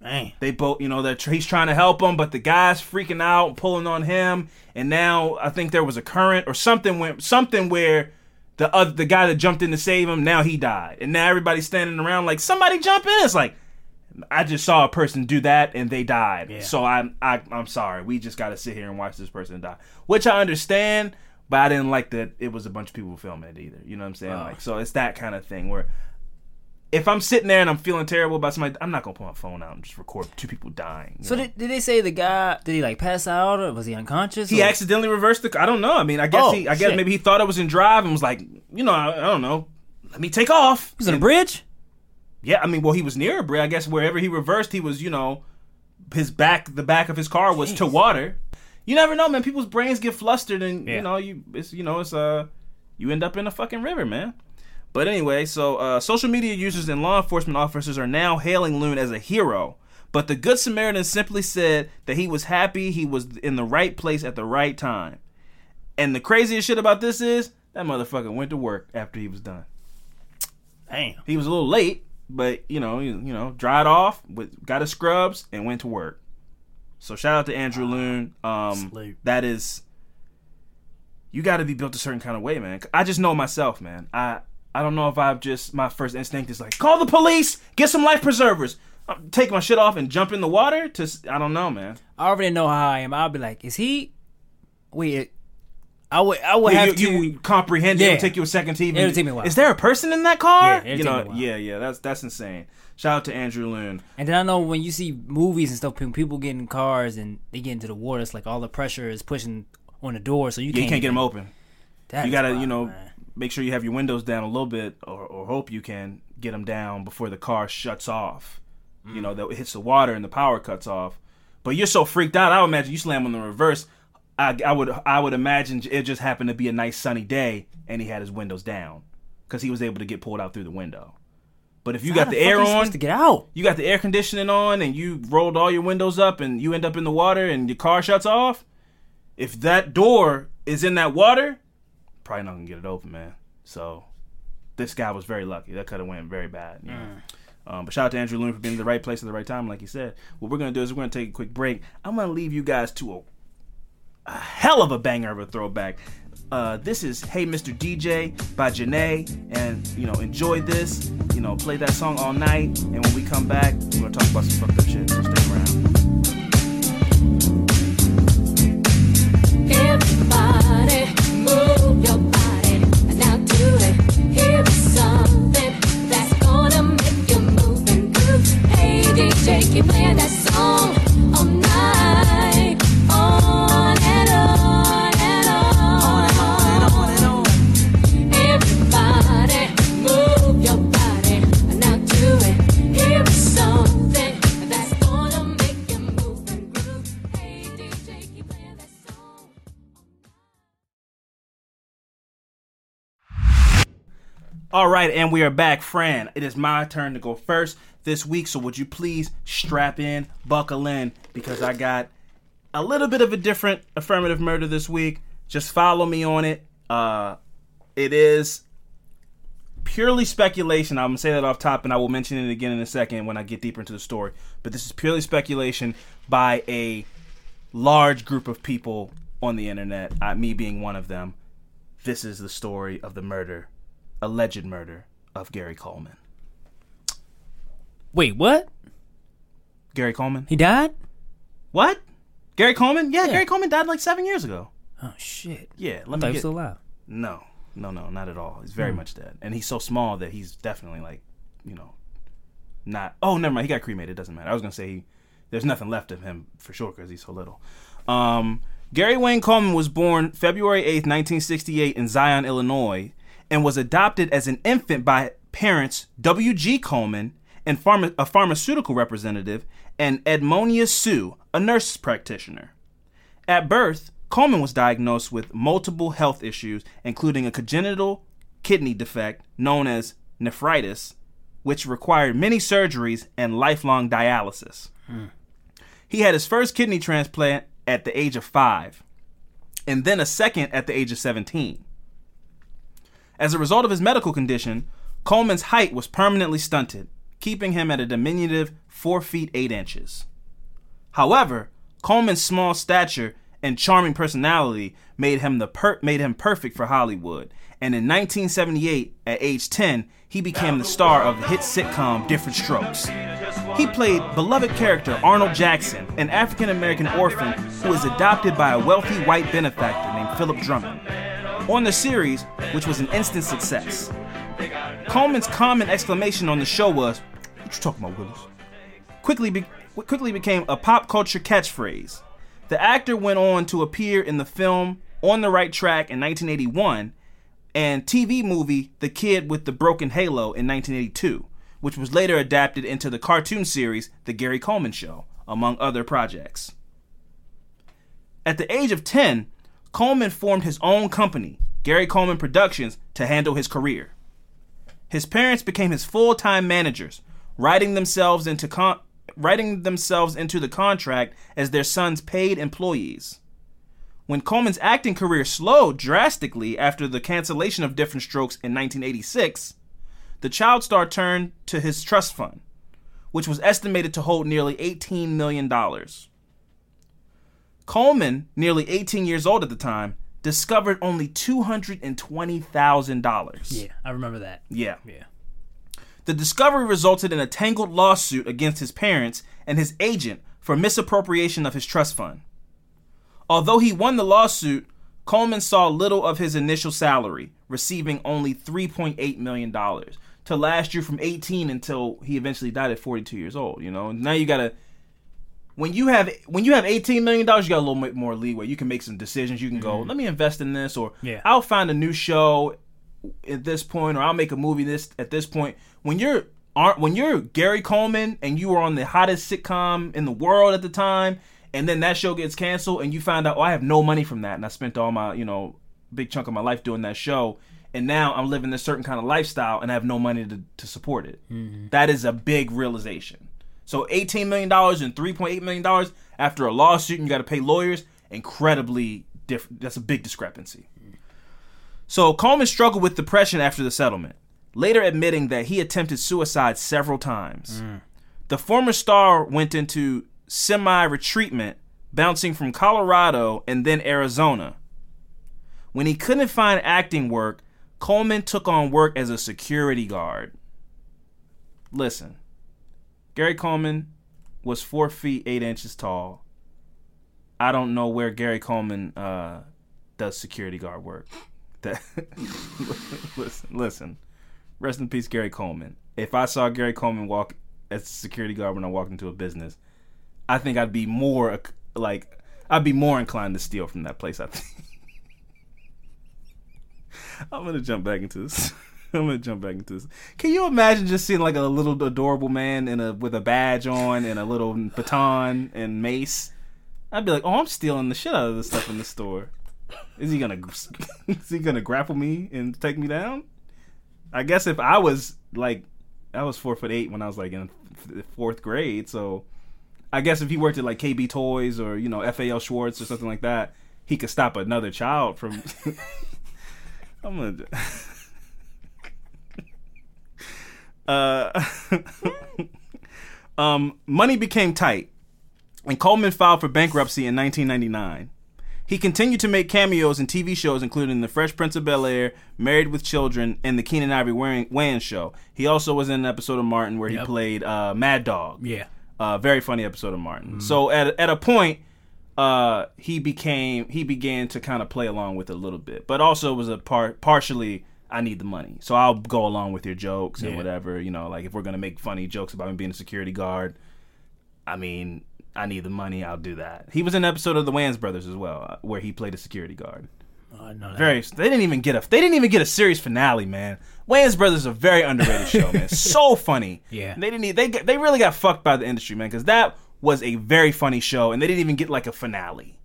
Man. They both, you know, that he's trying to help him, but the guy's freaking out, pulling on him, and now I think there was a current or something went something where the other the guy that jumped in to save him now he died, and now everybody's standing around like somebody jump in. It's like I just saw a person do that and they died, Yeah. so I'm I, I'm sorry. We just got to sit here and watch this person die, which I understand, but I didn't like that it was a bunch of people filming it either. You know what I'm saying? Oh. Like so, it's that kind of thing where if I'm sitting there and I'm feeling terrible about somebody, I'm not gonna pull my phone out and just record two people dying. So know? did, did they say the guy? Did he like pass out or was he unconscious? he or- accidentally reversed the. I don't know. I mean, I guess Oh, he. I guess shit. maybe he thought I was in drive and was like, you know, I, I don't know. Let me take off. He was on a bridge. Yeah, I mean, well, he was near a bridge. I guess wherever he reversed, he was, you know, his back, the back of his car was to water. You never know, man. People's brains get flustered, and Yeah. you know, you it's you know, it's uh, you end up in a fucking river, man. But anyway, so uh, social media users and law enforcement officers are now hailing Loon as a hero. But the Good Samaritan simply said that he was happy he was in the right place at the right time. And the craziest shit about this is that motherfucker went to work after he was done. Damn. He was a little late, but you know, you, you know, dried off, with, got his scrubs, and went to work. So shout out to Andrew Loon. Um, that is, you got to be built a certain kind of way, man. I just know myself, man. I I don't know if I've just my first instinct is like call the police, get some life preservers, take my shit off and jump in the water. To I don't know, man. I already know how I am. I'll be like, is he? Wait, I would. I would You, have you, to. you comprehend it. Yeah. It'll take you a second to even. It'll take me a while. Is there a person in that car? Yeah, you know, me a while. yeah, yeah. That's that's insane. Shout out to Andrew Loon. And then I know when you see movies and stuff, people get in cars and they get into the water, it's like all the pressure is pushing on the door, so you Yeah, can't. you can't get them open. That you gotta, wild, you know, man. Make sure you have your windows down a little bit, or, or hope you can get them down before the car shuts off. You Mm. know, that it hits the water and the power cuts off. But you're so freaked out. I would imagine you slam on the reverse. I, I would I would imagine it just happened to be a nice sunny day and he had his windows down because he was able to get pulled out through the window. But if you got How the, air you on, supposed to get out. you got the air conditioning on, and you rolled all your windows up, and you end up in the water, and your car shuts off. If that door is in that water, probably not gonna get it open, man. So this guy was very lucky. That could have went very bad. You know? Um, but shout out to Andrew Looney for being in the right place at the right time, like he said. What we're gonna do is we're gonna take a quick break. I'm gonna leave you guys to a, a hell of a banger of a throwback. Uh, this is "Hey Mr. DJ" by Zhané, and you know enjoy this. You know, play that song all night, and when we come back, we're gonna talk about some fucked up shit. So stay around. Everybody, move All right, and we are back, Fran. It is my turn to go first this week. So would you please strap in, buckle in, because I got a little bit of a different affirmative murder this week. Just follow me on it. Uh, it is purely speculation. I'm gonna say that off top, and I will mention it again in a second when I get deeper into the story. But this is purely speculation by a large group of people on the internet. Uh, me being one of them. This is the story of the murder, alleged murder of Gary Coleman. Wait, what? Gary Coleman? He died? What? Gary Coleman? Yeah, Yeah. Gary Coleman died like seven years ago. Oh shit. Yeah, let thought me get. still alive. No, no, no, not at all. He's very much dead, and he's so small that he's definitely like, you know, not. Oh, never mind. He got cremated. It doesn't matter. I was gonna say he, there's nothing left of him for sure because he's so little. Um, Gary Wayne Coleman was born February 8th, 1968, in Zion, Illinois, and was adopted as an infant by parents W.G. Coleman and pharma- a pharmaceutical representative, and Edmonia Sue, a nurse practitioner. At birth, Coleman was diagnosed with multiple health issues, including a congenital kidney defect known as nephritis, which required many surgeries and lifelong dialysis. He had his first kidney transplant at the age of five, and then a second at the age of 17. As a result of his medical condition, Coleman's height was permanently stunted, keeping him at a diminutive 4 feet 8 inches. However, Coleman's small stature and charming personality made him the per- made him perfect for Hollywood. And in 1978, at age 10, he became the star of the hit sitcom Diff'rent Strokes. He played beloved character Arnold Jackson, an African American orphan who was adopted by a wealthy white benefactor named Philip Drummond. On the series, which was an instant success. Coleman's common exclamation on the show was, "What you talking about, Willis?" quickly be- quickly became a pop culture catchphrase. The actor went on to appear in the film On the Right Track in 1981 and TV movie The Kid with the Broken Halo in 1982, which was later adapted into the cartoon series The Gary Coleman Show, among other projects. At the age of 10, Coleman formed his own company, Gary Coleman Productions, to handle his career. His parents became his full-time managers, writing themselves into con- writing themselves into the contract as their son's paid employees. When Coleman's acting career slowed drastically after the cancellation of Diff'rent Strokes in 1986, the child star turned to his trust fund, which was estimated to hold nearly $18 million. Coleman, nearly 18 years old at the time, discovered only $220,000. Yeah, I remember that. Yeah. Yeah. The discovery resulted in a tangled lawsuit against his parents and his agent for misappropriation of his trust fund. Although he won the lawsuit, Coleman saw little of his initial salary, receiving only $3.8 million to last you from 18 until he eventually died at 42 years old. You know, now you gotta when you have when you have 18 million dollars, you got a little bit more leeway. You can make some decisions. You can go, mm-hmm. let me invest in this, or Yeah. I'll find a new show at this point, or I'll make a movie this at this point. When you're aren't when you're Gary Coleman and you were on the hottest sitcom in the world at the time, and then that show gets canceled, and you find out, oh, I have no money from that, and I spent all my, you know, big chunk of my life doing that show, and now I'm living this certain kind of lifestyle, and I have no money to, to support it. Mm-hmm. That is a big realization. So $18 million and $3.8 million after a lawsuit, and you got to pay lawyers, incredibly different. That's a big discrepancy. So Coleman struggled with depression after the settlement, later admitting that he attempted suicide several times. The former star went into semi retreatment, bouncing from Colorado and then Arizona. When he couldn't find acting work, Coleman took on work as a security guard. Listen, Gary Coleman was four feet eight inches tall. I don't know where Gary Coleman uh, does security guard work. That listen, listen. Rest in peace, Gary Coleman. If I saw Gary Coleman walk as a security guard when I walked into a business, I think I'd be more like I'd be more inclined to steal from that place. I think. I'm gonna jump back into this. I'm gonna jump back into this. Can you imagine just seeing like a little adorable man in a with a badge on and a little baton and mace? I'd be like, oh, I'm stealing the shit out of this stuff in the store. Is he gonna is he gonna grapple me and take me down? I guess if I was like I was four foot eight when I was like in fourth grade, so I guess if he worked at like KB Toys or you know FAO Schwarz or something like that, he could stop another child from. I'm gonna. uh, um, money became tight, and Coleman filed for bankruptcy in 1999. He continued to make cameos in TV shows, including The Fresh Prince of Bel Air, Married with Children, and The Keenen Ivory Wayans Show. He also was in an episode of Martin where he played uh, Mad Dog. Yeah. Uh, very funny episode of Martin. So at at a point, uh, he became he began to kind of play along with it a little bit, but also was a part partially. I need the money, so I'll go along with your jokes and whatever. You know, like if we're gonna make funny jokes about me being a security guard, I mean, I need the money. I'll do that. He was in an episode of the Wayans Brothers as well, uh, where he played a security guard. Oh, I know that. Very. They didn't even get a. They didn't even get a series finale, man. Wayans Brothers is a very underrated show, man. So funny. Yeah. They didn't. They they really got fucked by the industry, man, because that was a very funny show, and they didn't even get like a finale.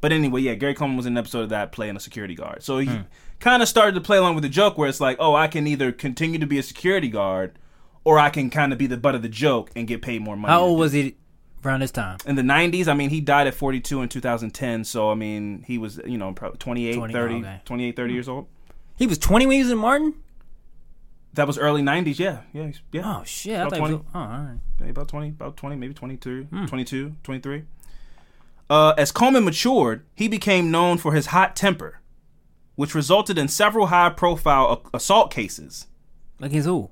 But anyway, yeah, Gary Coleman was in an episode of that playing a security guard. So he kind of started to play along with the joke, where it's like, oh, I can either continue to be a security guard, or I can kind of be the butt of the joke and get paid more money. How old was he around his time? in the 90s i mean he died at 42 in 2010 so i mean he was you know probably 28 20, 30 okay. 28 30 years old He was 20 when he was in Martin? that was early 90s yeah yeah yeah Oh, shit. About thought he was, 20. oh, all right. Yeah, about 20 about 20 maybe 22 22 23 uh, as coleman matured he became known for his hot temper which resulted in several high profile assault cases Like his who?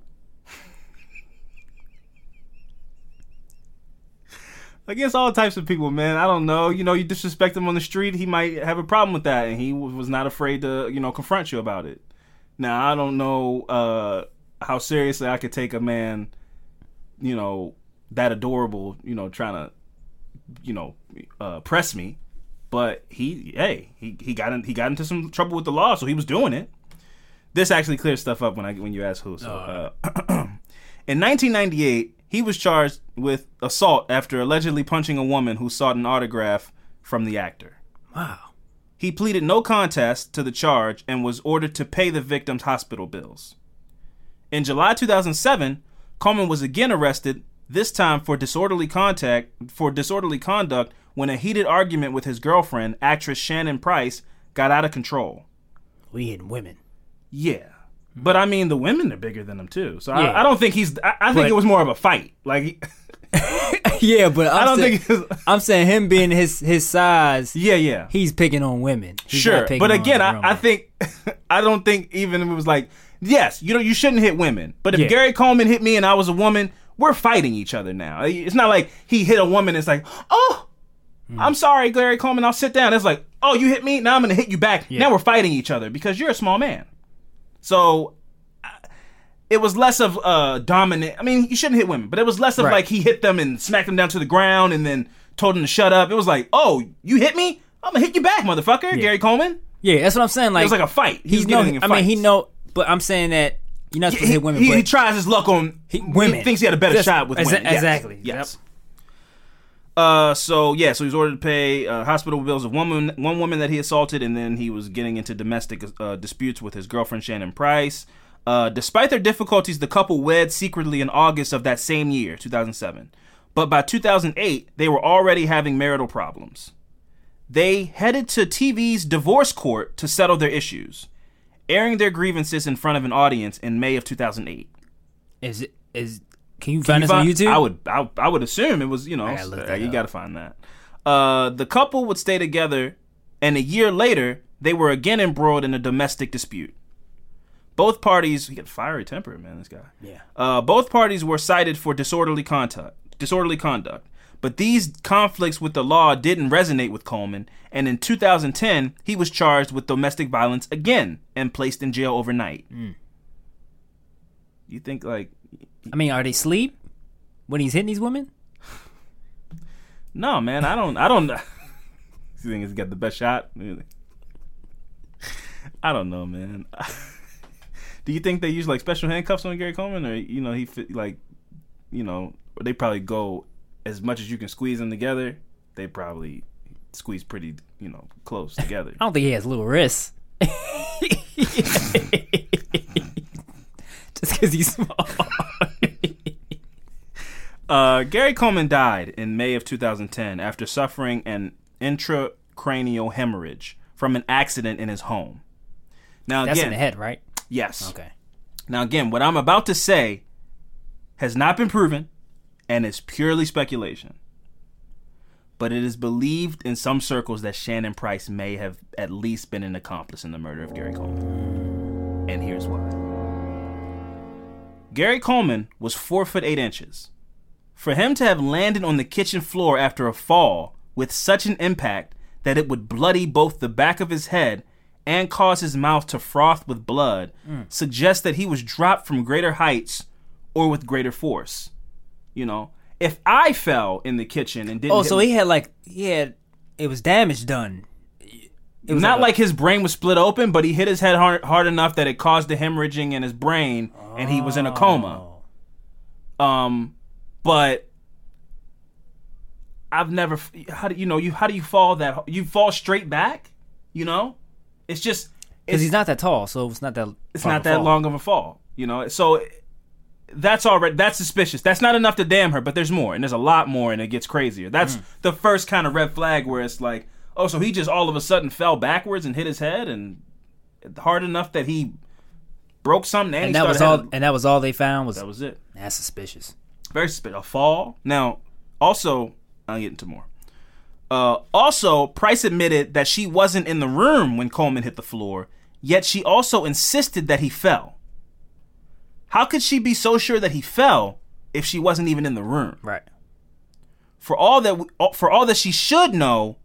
Against all types of people, man. I don't know. You know, you disrespect him on the street, he might have a problem with that, and he was not afraid to, you know, confront you about it. Now, I don't know uh, how seriously I could take a man, you know, that adorable, you know, trying to, you know, uh, press me. But he, hey, he he got in, he got into some trouble with the law, so he was doing it. This actually clears stuff up when I when you ask who. So, uh, in 1998, he was charged with assault after allegedly punching a woman who sought an autograph from the actor. Wow. He pleaded no contest to the charge and was ordered to pay the victim's hospital bills. In July 2007, Coleman was again arrested, this time for disorderly contact for disorderly conduct when a heated argument with his girlfriend, actress Shannon Price, got out of control. We hitting women. Yeah. But I mean, the women are bigger than him too, so Yeah. I, I don't think he's. I, I think But- it was more of a fight. Like, yeah, but I'm I don't saying, think. I'm saying him being his his size, yeah, yeah. he's picking on women. He's sure picking but on again grown I, I men. think i don't think even if it was like yes you know you shouldn't hit women but if Yeah. gary coleman hit me and i was a woman we're fighting each other now it's not like he hit a woman it's like oh Hmm. i'm sorry gary coleman i'll sit down it's like oh you hit me now i'm gonna hit you back now we're fighting each other because you're a small man so it was less of uh dominant i mean you shouldn't hit women but it was less of Right. like he hit them and smacked them down to the ground and then told them to shut up it was like oh you hit me i'm gonna hit you back motherfucker gary coleman yeah, that's what I'm saying. Like it was like a fight. He he's no. I mean, he know, but I'm saying that you're not supposed to He, hit women. he, but he tries his luck on He- women. He thinks he had a better shot with exa- women. Yes. exactly. Yes. Uh, so yeah, so he was ordered to pay uh, hospital bills of one woman, one woman that he assaulted, and then he was getting into domestic uh, disputes with his girlfriend Shannon Price. Uh, despite their difficulties, the couple wed secretly in August of that same year, 2007. But by 2008, they were already having marital problems. They headed to TV's divorce court to settle their issues, airing their grievances in front of an audience in May of 2008. Is it is? Can you find You this on YouTube? I would, I, I would assume it was, you know, I gotta look that you got to find that. Uh, the couple would stay together, and a year later, they were again embroiled in a domestic dispute. Both parties, he got fiery temper, man. This guy. Yeah. Uh, both parties were cited for disorderly conduct. Disorderly conduct. But these conflicts with the law didn't resonate with Coleman, and in 2010, he was charged with domestic violence again and placed in jail overnight. Mm. You think like I mean, are they sleep when he's hitting these women? No, man, I don't. I don't. you think he's got the best shot? I don't know, man. Do you think they use like special handcuffs on Gary Coleman, or you know he fit like, you know, they probably go as much as you can squeeze them together. They probably squeeze pretty, you know, close together. I don't think he has little wrists. Just because he's small. Uh, Gary Coleman died in May of 2010 after suffering an intracranial hemorrhage from an accident in his home. Now That's again, in the head, right? yes. Okay. Now, again, what I'm about to say has not been proven and is purely speculation. But it is believed in some circles that Shannon Price may have at least been an accomplice in the murder of Gary Coleman. And here's why Gary Coleman was four foot eight inches. For him to have landed on the kitchen floor after a fall with such an impact that it would bloody both the back of his head and cause his mouth to froth with blood suggests that he was dropped from greater heights or with greater force. You know, if I fell in the kitchen and didn't Oh, so me- he had like he had it was damage done. It was not a- like his brain was split open, but he hit his head hard, hard enough that it caused the hemorrhaging in his brain, and he was in a coma. Oh. Um, but I've never. How do you know you? How do you fall that? You fall straight back. You know, it's just because he's not that tall, so it's not that. it's not that fall. long of a fall. You know, so that's already that's suspicious. That's not enough to damn her, but there's more, and there's a lot more, and it gets crazier. That's Mm. the first kind of red flag where it's like, oh, so he just all of a sudden fell backwards and hit his head, and hard enough that he broke something, and, And that was all. having- And that was all they found was that was it. that's suspicious. Very suspicious. A fall. Now, also, I'll get into more. Uh, also, Price admitted that she wasn't in the room when Coleman hit the floor, yet she also insisted that he fell. How could she be so sure that he fell if she wasn't even in the room? Right. For all that, we, for all that she should know,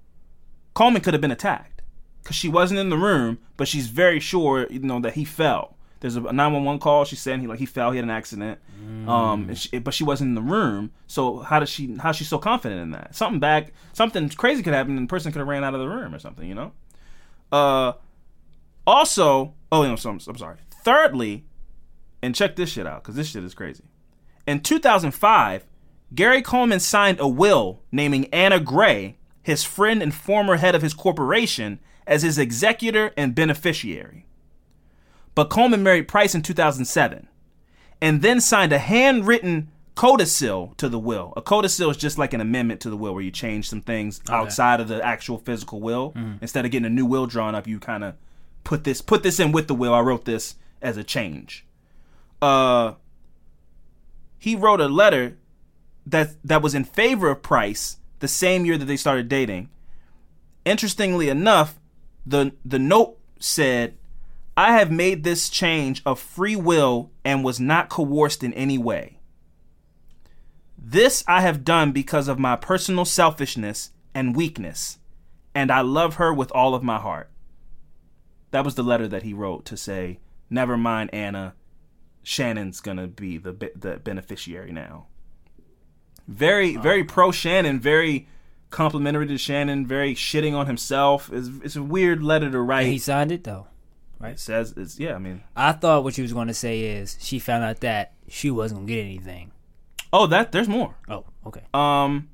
Coleman could have been attacked because she wasn't in the room, but she's very sure, you know, that he fell. There's a 911 call. She's saying he like he fell, he had an accident, um, and she, but she wasn't in the room. So how does she? How's she so confident in that? Something back, something crazy could happen, and the person could have ran out of the room or something, you know. Uh, also, oh, no, so I'm, I'm sorry. Thirdly, and check this shit out because this shit is crazy. In 2005, Gary Coleman signed a will naming Anna Gray, his friend and former head of his corporation, as his executor and beneficiary. But Coleman married Price in 2007 and then signed a handwritten codicil to the will. A codicil is just like an amendment to the will where you change some things outside of the actual physical will. Instead of getting a new will drawn up, you kind of put this put this in with the will. I wrote this as a change. Uh he wrote a letter that that was in favor of Price the same year that they started dating. Interestingly enough, the the note said, "I have made this change of free will and was not coerced in any way. This I have done because of my personal selfishness and weakness, and I love her with all of my heart." That was the letter that he wrote to say, "Never mind, Anna. Shannon's gonna be the the beneficiary now." Very very pro Shannon, very complimentary to Shannon, very shitting on himself. It's, it's a weird letter to write. He signed it though. It says it's yeah. I mean, I thought what she was going to say is she found out that she wasn't going to get anything. oh, that there's more. Oh, okay. Um,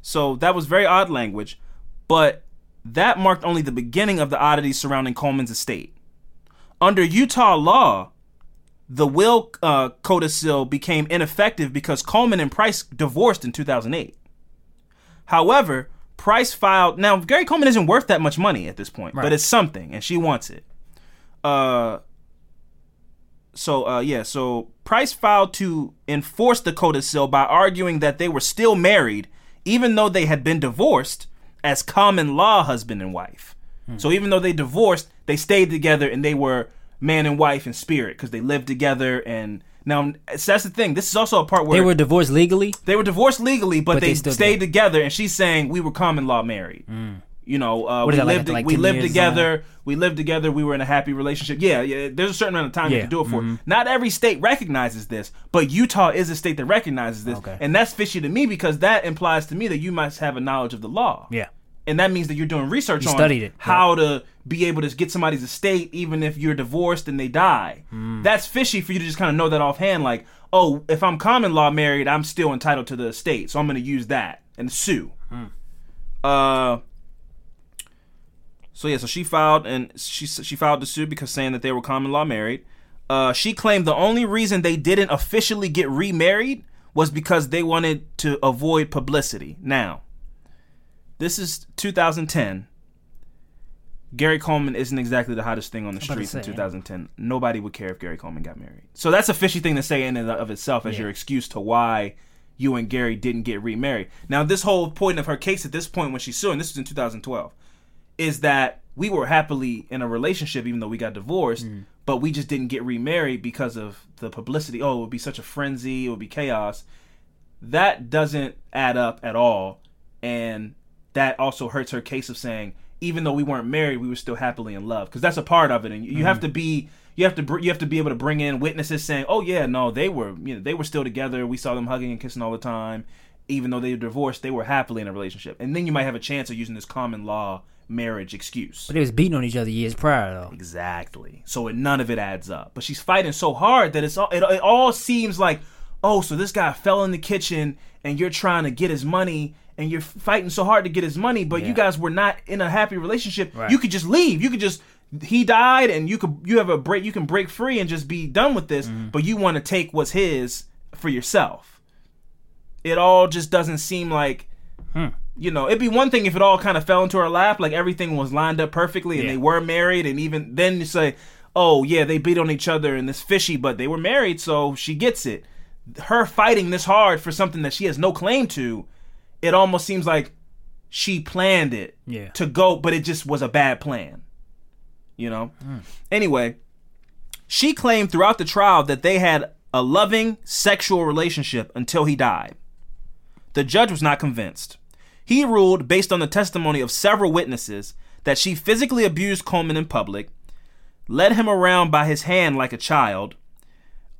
So that was very odd language, but that marked only the beginning of the oddities surrounding Coleman's estate. Under Utah law, the will uh, codicil became ineffective because Coleman and Price divorced in 2008. However, Price filed. Now, Gary Coleman isn't worth that much money at this point, but it's something, and she wants it. Uh, so uh, yeah, so Price filed to enforce the codicil by arguing that they were still married, even though they had been divorced as common law husband and wife. So even though they divorced, they stayed together and they were man and wife in spirit because they lived together. And now so that's the thing. This is also a part where They were divorced legally. they were divorced legally, but, But they, they stayed together. And she's saying we were common law married. You know, uh, we that, lived after, like, we lived together. We lived together. We were in a happy relationship. Yeah, yeah. There's a certain amount of time you can do it for. Not every state recognizes this, but Utah is a state that recognizes this, Okay. and that's fishy to me because that implies to me that you must have a knowledge of the law. Yeah. And that means that you're doing research You on studied it, how to be able to get somebody's estate even if you're divorced and they die. Hmm. That's fishy for you to just kind of know that offhand, like, oh, if I'm common law married, I'm still entitled to the estate, so I'm going to use that and sue. Hmm. Uh. So yeah, so she filed and she she filed the suit because saying that they were common law married. Uh, she claimed the only reason they didn't officially get remarried was because they wanted to avoid publicity. Now, this is 2010. Gary Coleman isn't exactly the hottest thing on the streets in 2010. Nobody would care if Gary Coleman got married. So that's a fishy thing to say in and of itself as Yeah. your excuse to why you and Gary didn't get remarried. Now, this whole point of her case at this point when she's suing, this was in 2012, is that we were happily in a relationship even though we got divorced, Mm. but we just didn't get remarried because of the publicity. Oh, it would be such a frenzy, it would be chaos. That doesn't add up at all. And that also hurts her case of saying, even though we weren't married, we were still happily in love. Because that's a part of it. And you you have to be. You have to br- you have to be able to bring in witnesses saying, "Oh yeah, no, they were you know they were still together. We saw them hugging and kissing all the time, even though they were divorced. They were happily in a relationship." And then you might have a chance of using this common law marriage excuse. But they was beating on each other years prior though. Exactly. So it, none of it adds up. But she's fighting so hard that it's all it, it all seems like, oh, so this guy fell in the kitchen and you're trying to get his money and you're fighting so hard to get his money, but you guys were not in a happy relationship. Right. You could just leave. You could just he died and you could you have a break you can break free and just be done with this, Mm-hmm. but you want to take what's his for yourself. It all just doesn't seem like Hmm. You know, it'd be one thing if it all kind of fell into her lap, like everything was lined up perfectly and Yeah. they were married, and even then you say, oh, yeah, they beat on each other and this fishy, but they were married, so she gets it. Her fighting this hard for something that she has no claim to, it almost seems like she planned it Yeah. to go, but it just was a bad plan. You know? Hmm. Anyway, she claimed throughout the trial that they had a loving sexual relationship until he died. The judge was not convinced. He ruled, based on the testimony of several witnesses, that she physically abused Coleman in public, led him around by his hand like a child,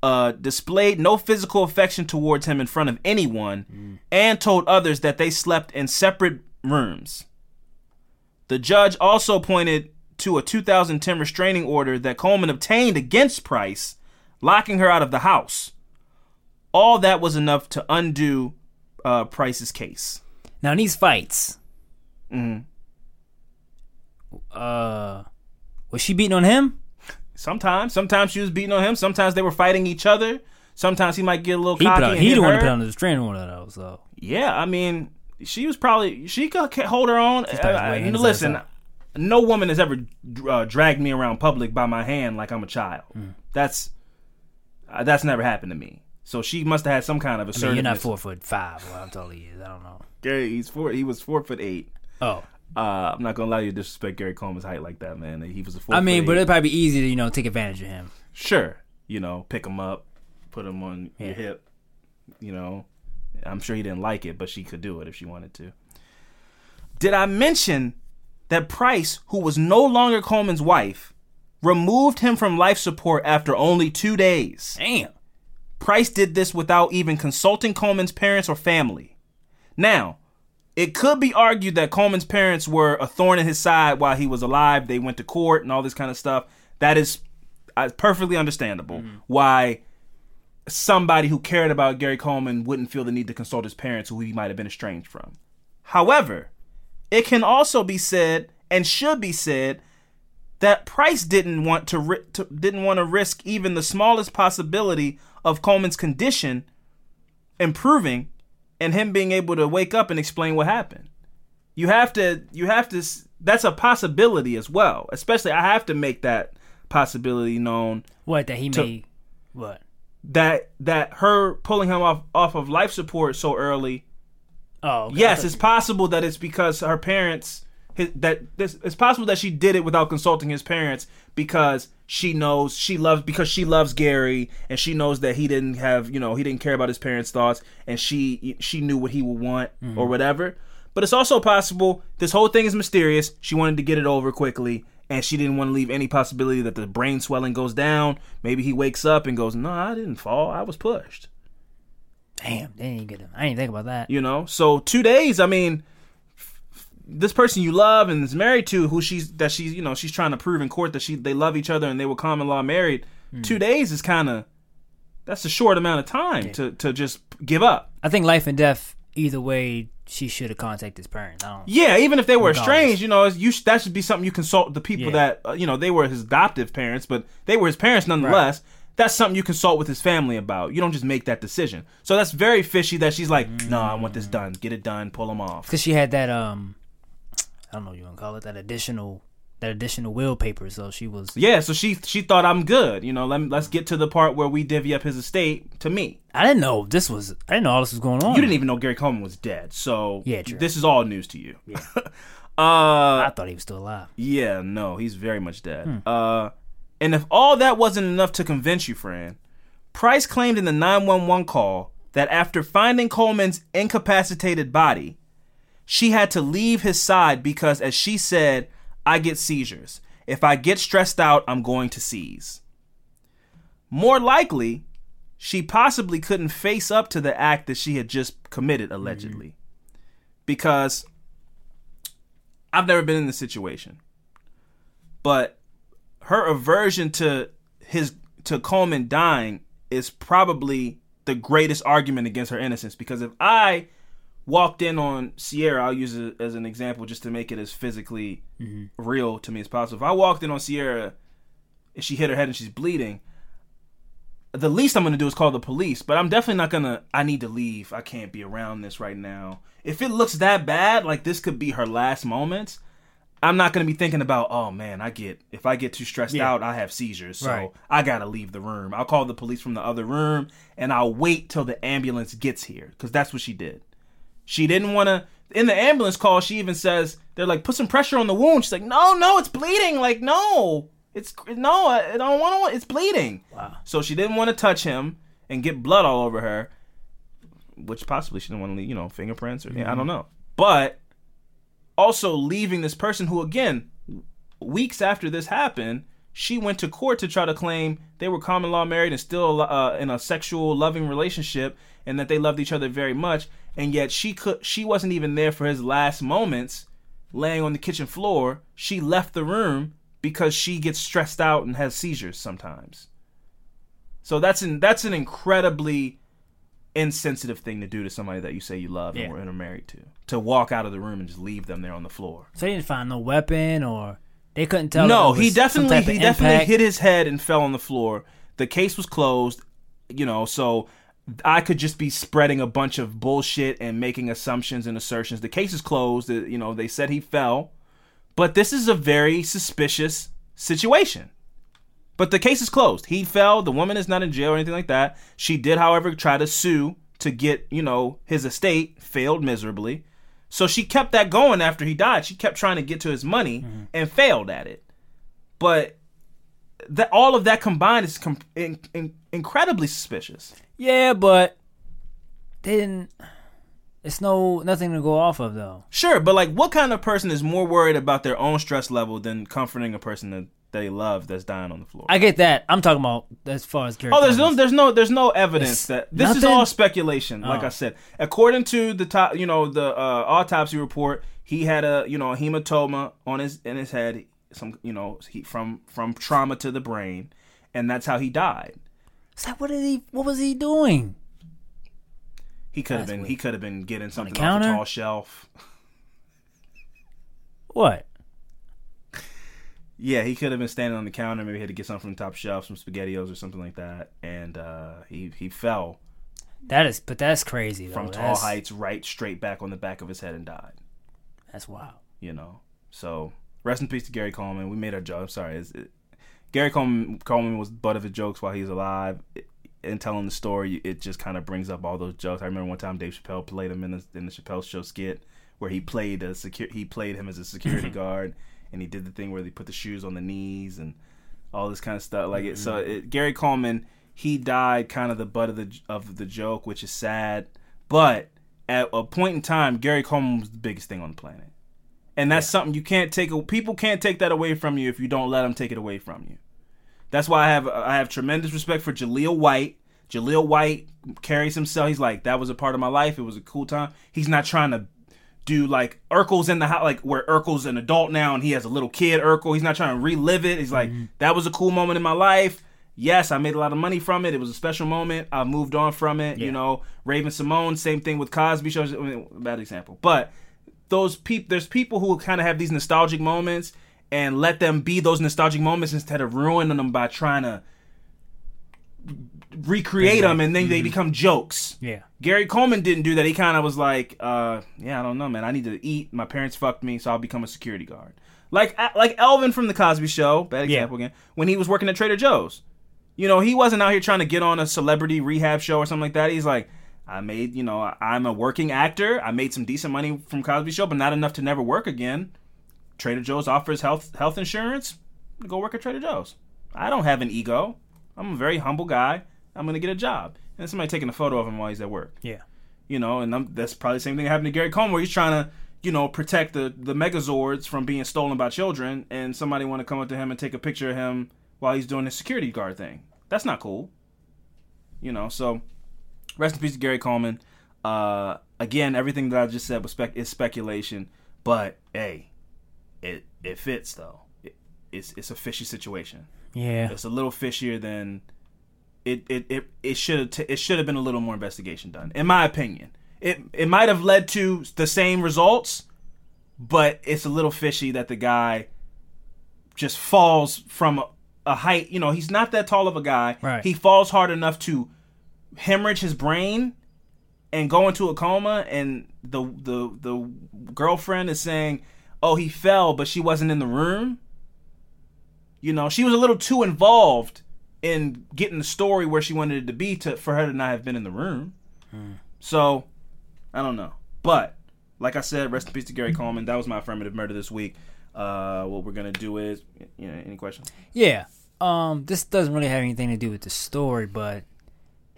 uh, displayed no physical affection towards him in front of anyone, and told others that they slept in separate rooms. The judge also pointed to a 2010 restraining order that Coleman obtained against Price, locking her out of the house. All that was enough to undo uh, Price's case. Now in these fights, Mhm. uh, was she beating on him? Sometimes, sometimes she was beating on him. Sometimes they were fighting each other. Sometimes he might get a little He cocky put out, he one her. to put on the restraining order though. So Yeah, I mean, she was probably she could hold her own. Uh, you know, listen, outside. no woman has ever uh, dragged me around public by my hand like I'm a child. Mm. That's uh, that's never happened to me. So she must have had some kind of I mean, assertiveness. you're not four foot five. Well, tall he is, I don't know. Gary, he's four. He was four foot eight. Oh, Uh, I'm not gonna allow you to disrespect Gary Coleman's height like that, man. He was a four. I mean, but it'd probably be easy to you know take advantage of him. sure, you know, pick him up, put him on your hip. You know, I'm sure he didn't like it, but she could do it if she wanted to. Did I mention that Price, who was no longer Coleman's wife, removed him from life support after only two days? Damn. Price did this without even consulting Coleman's parents or family. Now, it could be argued that Coleman's parents were a thorn in his side while he was alive. They went to court and all this kind of stuff. That is uh, perfectly understandable why somebody who cared about Gary Coleman wouldn't feel the need to consult his parents who he might have been estranged from. However, it can also be said and should be said that Price didn't want to, ri- to didn't want to risk even the smallest possibility of Coleman's condition improving and him being able to wake up and explain what happened. You have to you have to that's a possibility as well. Especially I have to make that possibility known What that he To- made? What? that that her pulling him off off of life support so early Oh, okay. Yes, it's possible that it's because her parents. His, that this, it's possible that she did it without consulting his parents because she knows she loves because she loves Gary and she knows that he didn't have you know he didn't care about his parents' thoughts and she she knew what he would want mm-hmm. or whatever. But it's also possible this whole thing is mysterious. She wanted to get it over quickly and she didn't want to leave any possibility that the brain swelling goes down. Maybe he wakes up and goes, "No, I didn't fall. I was pushed." Damn, they didn't get him. I didn't think about that. you know so two days i mean this person you love and is married to who she's that she's you know she's trying to prove in court that she they love each other and they were common law married two days is kind of that's a short amount of time to to just give up. I think life and death. Either way, she should have contacted his parents. I don't. yeah even if they were estranged you know you sh- that should be something you consult the people Yeah. that uh, you know they were his adoptive parents but they were his parents nonetheless. That's something you consult with his family about. You don't just make that decision. So that's very fishy that she's like no i want this done. Get it done. Pull him off. Because she had that um, I don't know what you want to call it that additional that additional will paper. So she was. Yeah, so she she thought I'm good. You know, let, let's get to the part where we divvy up his estate to me. I didn't know this was. I didn't know all this was going on. You didn't even know Gary Coleman was dead, so Yeah, true. this is all news to you. Yeah. uh, I thought he was still alive. yeah, no, he's very much dead. Hmm. Uh, and if all that wasn't enough to convince you, Fran, Price claimed in the 911 call that after finding Coleman's incapacitated body, she had to leave his side because, as she said, I get seizures. If I get stressed out, I'm going to seize. More likely, she possibly couldn't face up to the act that she had just committed, allegedly. Mm-hmm. Because I've never been in this situation. But her aversion to his to Coleman dying is probably the greatest argument against her innocence because if I walked in on Sierra, I'll use it as an example just to make it as physically mm-hmm. real to me as possible. If I walked in on Sierra and she hit her head and she's bleeding, the least I'm gonna do is call the police. But I'm definitely not gonna. I need to leave. I can't be around this right now. If it looks that bad, like this could be her last moments, I'm not gonna be thinking about. Oh man, I get if I get too stressed Yeah. out, I have seizures. So Right. I gotta leave the room. I'll call the police from the other room, and I'll wait till the ambulance gets here because that's what she did. She didn't want to. In the ambulance call, she even says they're like, "Put some pressure on the wound." She's like, "No, no, it's bleeding. Like, no, it's no, I don't want to. It's bleeding." Wow. So she didn't want to touch him and get blood all over her, which possibly she didn't want to leave, you know, fingerprints or I don't know. But also leaving this person who, again, weeks after this happened, she went to court to try to claim they were common law married and still uh, in a sexual loving relationship and that they loved each other very much and yet she could she wasn't even there for his last moments laying on the kitchen floor she left the room because she gets stressed out and has seizures sometimes so that's an that's an incredibly insensitive thing to do to somebody that you say you love Yeah. and, were, and are married to to walk out of the room and just leave them there on the floor So they didn't find no weapon or they couldn't tell. no, he definitely he definitely impact? hit his head and fell on the floor. The case was closed, you know, so I could just be spreading a bunch of bullshit and making assumptions and assertions. The case is closed. You know, they said he fell, but this is a very suspicious situation. But the case is closed. He fell. The woman is not in jail or anything like that. She did, however, try to sue to get, you know, his estate, failed miserably. So she kept that going after he died. She kept trying to get to his money mm-hmm. and failed at it. But that all of that combined is com- in, in, incredibly suspicious. Yeah, but they didn't. It's no nothing to go off of though. Sure, but like, what kind of person is more worried about their own stress level than comforting a person that they love that's dying on the floor? I get that. I'm talking about as far as. Oh, there's no, there's no, there's no evidence It's that this is all speculation. Like Oh. I said, according to the top, you know, the uh, autopsy report, he had a, you know, a hematoma on his in his head, some, you know, he, from from trauma to the brain, and that's how he died. It's like, what did he? What was he doing? He could have been, weird. he could have been getting something off counter? a tall shelf. What? Yeah, he could have been standing on the counter. Maybe he had to get something from the top shelf, some SpaghettiOs or something like that, and uh, he he fell That is, but that's crazy though. from tall That's- heights, right straight back on the back of his head, and died. That's wild. You know, so rest in peace to Gary Coleman. We made our job. I'm sorry, it, Gary Coleman Coleman was butt of his jokes while he was alive. And telling the story, it just kind of brings up all those jokes. I remember one time Dave Chappelle played him in the in the Chappelle Show skit where he played a secu- he played him as a security guard, and he did the thing where they put the shoes on the knees and all this kind of stuff. Like it, so, mm-hmm. it, Gary Coleman he died kind of the butt of the of the joke, which is sad. But at a point in time, Gary Coleman was the biggest thing on the planet, and that's something you can't take. People can't take that away from you if you don't let them take it away from you. That's why I have I have tremendous respect for Jaleel White. Jaleel White carries himself. He's like that was a part of my life. It was a cool time. He's not trying to do like Urkel's in the house, like where Urkel's an adult now and he has a little kid. Urkel. He's not trying to relive it. He's like mm-hmm. that was a cool moment in my life. Yes, I made a lot of money from it. It was a special moment. I moved on from it. You know, Raven-Symoné. Same thing with Cosby shows. I mean, bad example, but those people there's people who kind of have these nostalgic moments and let them be those nostalgic moments instead of ruining them by trying to recreate them and then they become jokes. Yeah. Gary Coleman didn't do that. He kind of was like, uh, yeah, I don't know, man. I need to eat. My parents fucked me, so I'll become a security guard. Like like Elvin from the Cosby Show, bad Yeah. example again, when he was working at Trader Joe's. You know, he wasn't out here trying to get on a celebrity rehab show or something like that. He's like, I made, you know, I'm a working actor. I made some decent money from Cosby Show, but not enough to never work again. Trader Joe's offers health health insurance. Go work at Trader Joe's. I don't have an ego. I'm a very humble guy. I'm gonna get a job. And somebody taking a photo of him while he's at work. Yeah. You know, and I'm, that's probably the same thing that happened to Gary Coleman, where he's trying to, you know, protect the the Megazords from being stolen by children, and somebody want to come up to him and take a picture of him while he's doing his security guard thing. That's not cool. You know, so rest in peace to Gary Coleman. Uh, again, everything that I just said was spec- is speculation, but hey, it it fits though. It, it's it's a fishy situation. Yeah. It's a little fishier than it it it, it should have t- it should have been a little more investigation done, in my opinion. It it might have led to the same results, but it's a little fishy that the guy just falls from a, a height. You know, he's not that tall of a guy. Right. He falls hard enough to hemorrhage his brain and go into a coma and the the the girlfriend is saying, "Oh, he fell, but she wasn't in the room." You know, she was a little too involved in getting the story where she wanted it to be to for her to not have been in the room. So, I don't know. But like I said, rest in peace to Gary Coleman. That was my affirmative murder this week. Uh, what we're gonna do is, you know, any questions? Yeah. Um, this doesn't really have anything to do with the story, but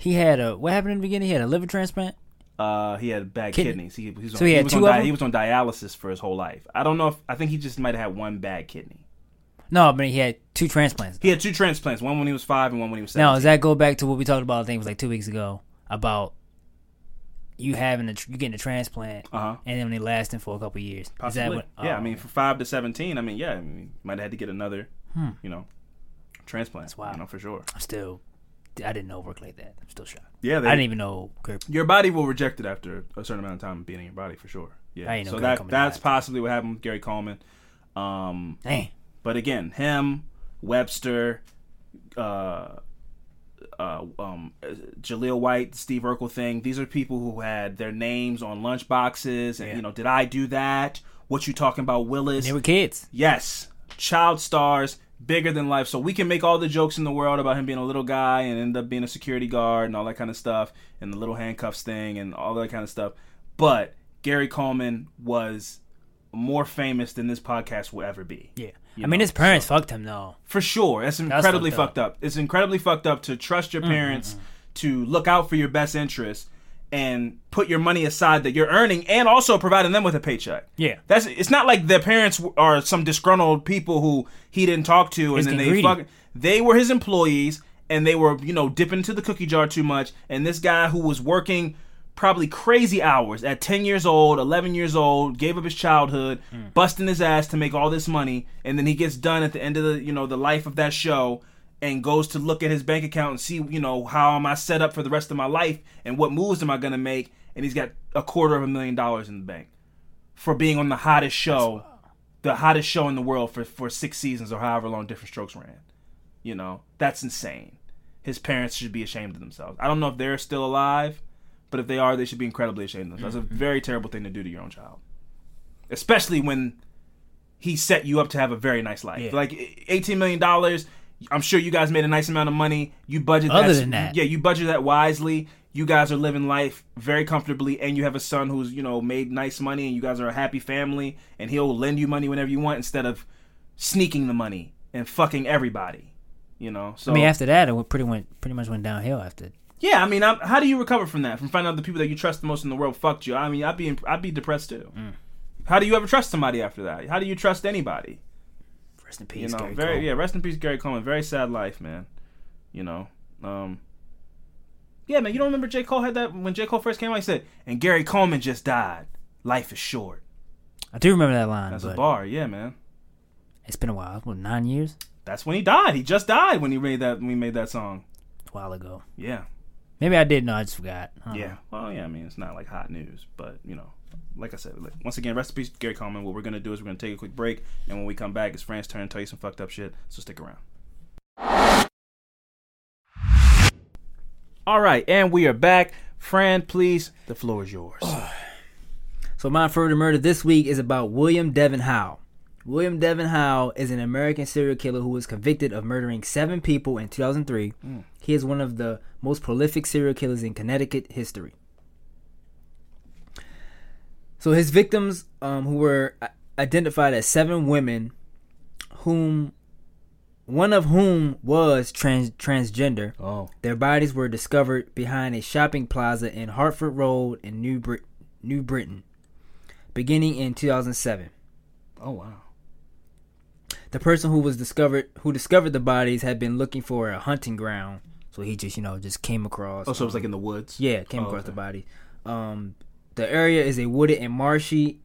he had a what happened in the beginning? He had a liver transplant. Uh, he had bad Kidney. kidneys. He, he was on, So he had was two on of di- them? He was on dialysis for his whole life. I don't know if I think he just might have had one bad kidney. No, but he had two transplants. He had two transplants, one when he was five and one when he was seven. Now, does that go back to what we talked about? I think it was like two weeks ago about you having a tr- you getting a transplant Uh-huh. and then they lasting for a couple years. Is that Possibly. what? yeah, I oh, mean, for five to seventeen, I mean, yeah, I mean, might have had to get another, you know, transplant. That's wild. You know, for sure. I'm still. I didn't know it worked like that. I'm still shocked. Yeah, they, I didn't even know. Your body will reject it after a certain amount of time being in your body, for sure. Yeah. I ain't so that that's possibly what happened with Gary Coleman. Um, Dang. But again, him, Webster, uh, uh, um, Jaleel White, Steve Urkel thing. These are people who had their names on lunch boxes, and Yeah. you know, did I do that? What you talking about, Willis? They were kids. Yes, child stars, bigger than life. So we can make all the jokes in the world about him being a little guy and end up being a security guard and all that kind of stuff, and the little handcuffs thing and all that kind of stuff. But Gary Coleman was more famous than this podcast will ever be. Yeah. You I mean, know, his parents fucked him though. For sure. That's incredibly fucked fucked up. It's incredibly fucked up to trust Mm-hmm, your parents to look out for your best interests and put your money aside that you're earning and also providing them with a paycheck. Yeah. That's it's not like their parents are some disgruntled people who he didn't talk to and then they fuck they were his employees and they were, you know, dipping into the cookie jar too much and this guy who was working probably crazy hours at 10 years old, 11 years old, gave up his childhood, Hmm. busting his ass to make all this money, and then he gets done at the end of the, you know, the life of that show and goes to look at his bank account and see, you know, how am I set up for the rest of my life and what moves am I going to make, and he's got a quarter of a million dollars in the bank for being on the hottest show the hottest show in the world for for six seasons or however long Diff'rent Strokes ran. You know, that's insane. His parents should be ashamed of themselves. I don't know if they're still alive, but if they are, they should be incredibly ashamed of themselves. That's a mm-hmm. very terrible thing to do to your own child, especially when he set you up to have a very nice life. Yeah. Like eighteen million dollars. I'm sure you guys made a nice amount of money. You budget Other that, than that. yeah, you budget that wisely. You guys are living life very comfortably, and you have a son who's you know made nice money, and you guys are a happy family, and he'll lend you money whenever you want instead of sneaking the money and fucking everybody. You know, so I mean, after that, it pretty went pretty much went downhill. After yeah, I mean, I'm, how do you recover from that? From finding out the people that you trust the most in the world fucked you? I mean, I'd be I'd be depressed too. Mm. How do you ever trust somebody after that? How do you trust anybody? Rest in peace, You know, Gary very Cole. yeah. Rest in peace, Gary Coleman. Very sad life, man. You know, um, yeah, man. You don't remember J Cole had that when J Cole first came out? He said, "And Gary Coleman just died. Life is short." I do remember that line, That's a bar, yeah, man. it's been a while. What nine years? That's when he died. He just died when he made that when we made that song. A while ago. Yeah, Maybe I did know. I just forgot. I yeah. know. Well, yeah. I mean, it's not like hot news, but you know, like I said, like, once again, recipes in peace, Gary Coleman. What we're gonna do is we're gonna take a quick break, and when we come back, it's Fran's turn to tell you some fucked up shit. So stick around. All right, and we are back. Fran, please, the floor is yours. So my further murder this week is about William Devin Howell. William Devin Howell is an American serial killer who was convicted of murdering seven people in 2003. Mm. He is one of the most prolific serial killers in Connecticut history. So his victims, um, who were identified as seven women, whom one of whom was trans- transgender, Oh, their bodies were discovered behind a shopping plaza in Hartford Road in New, Brit- New Britain, beginning in 2007. oh wow. The person who was discovered who discovered the bodies had been looking for a hunting ground, so he just you know just came across. Oh, so it was like in the woods. yeah, came Oh, across okay. the body. Um, the area is a wooded and marshy,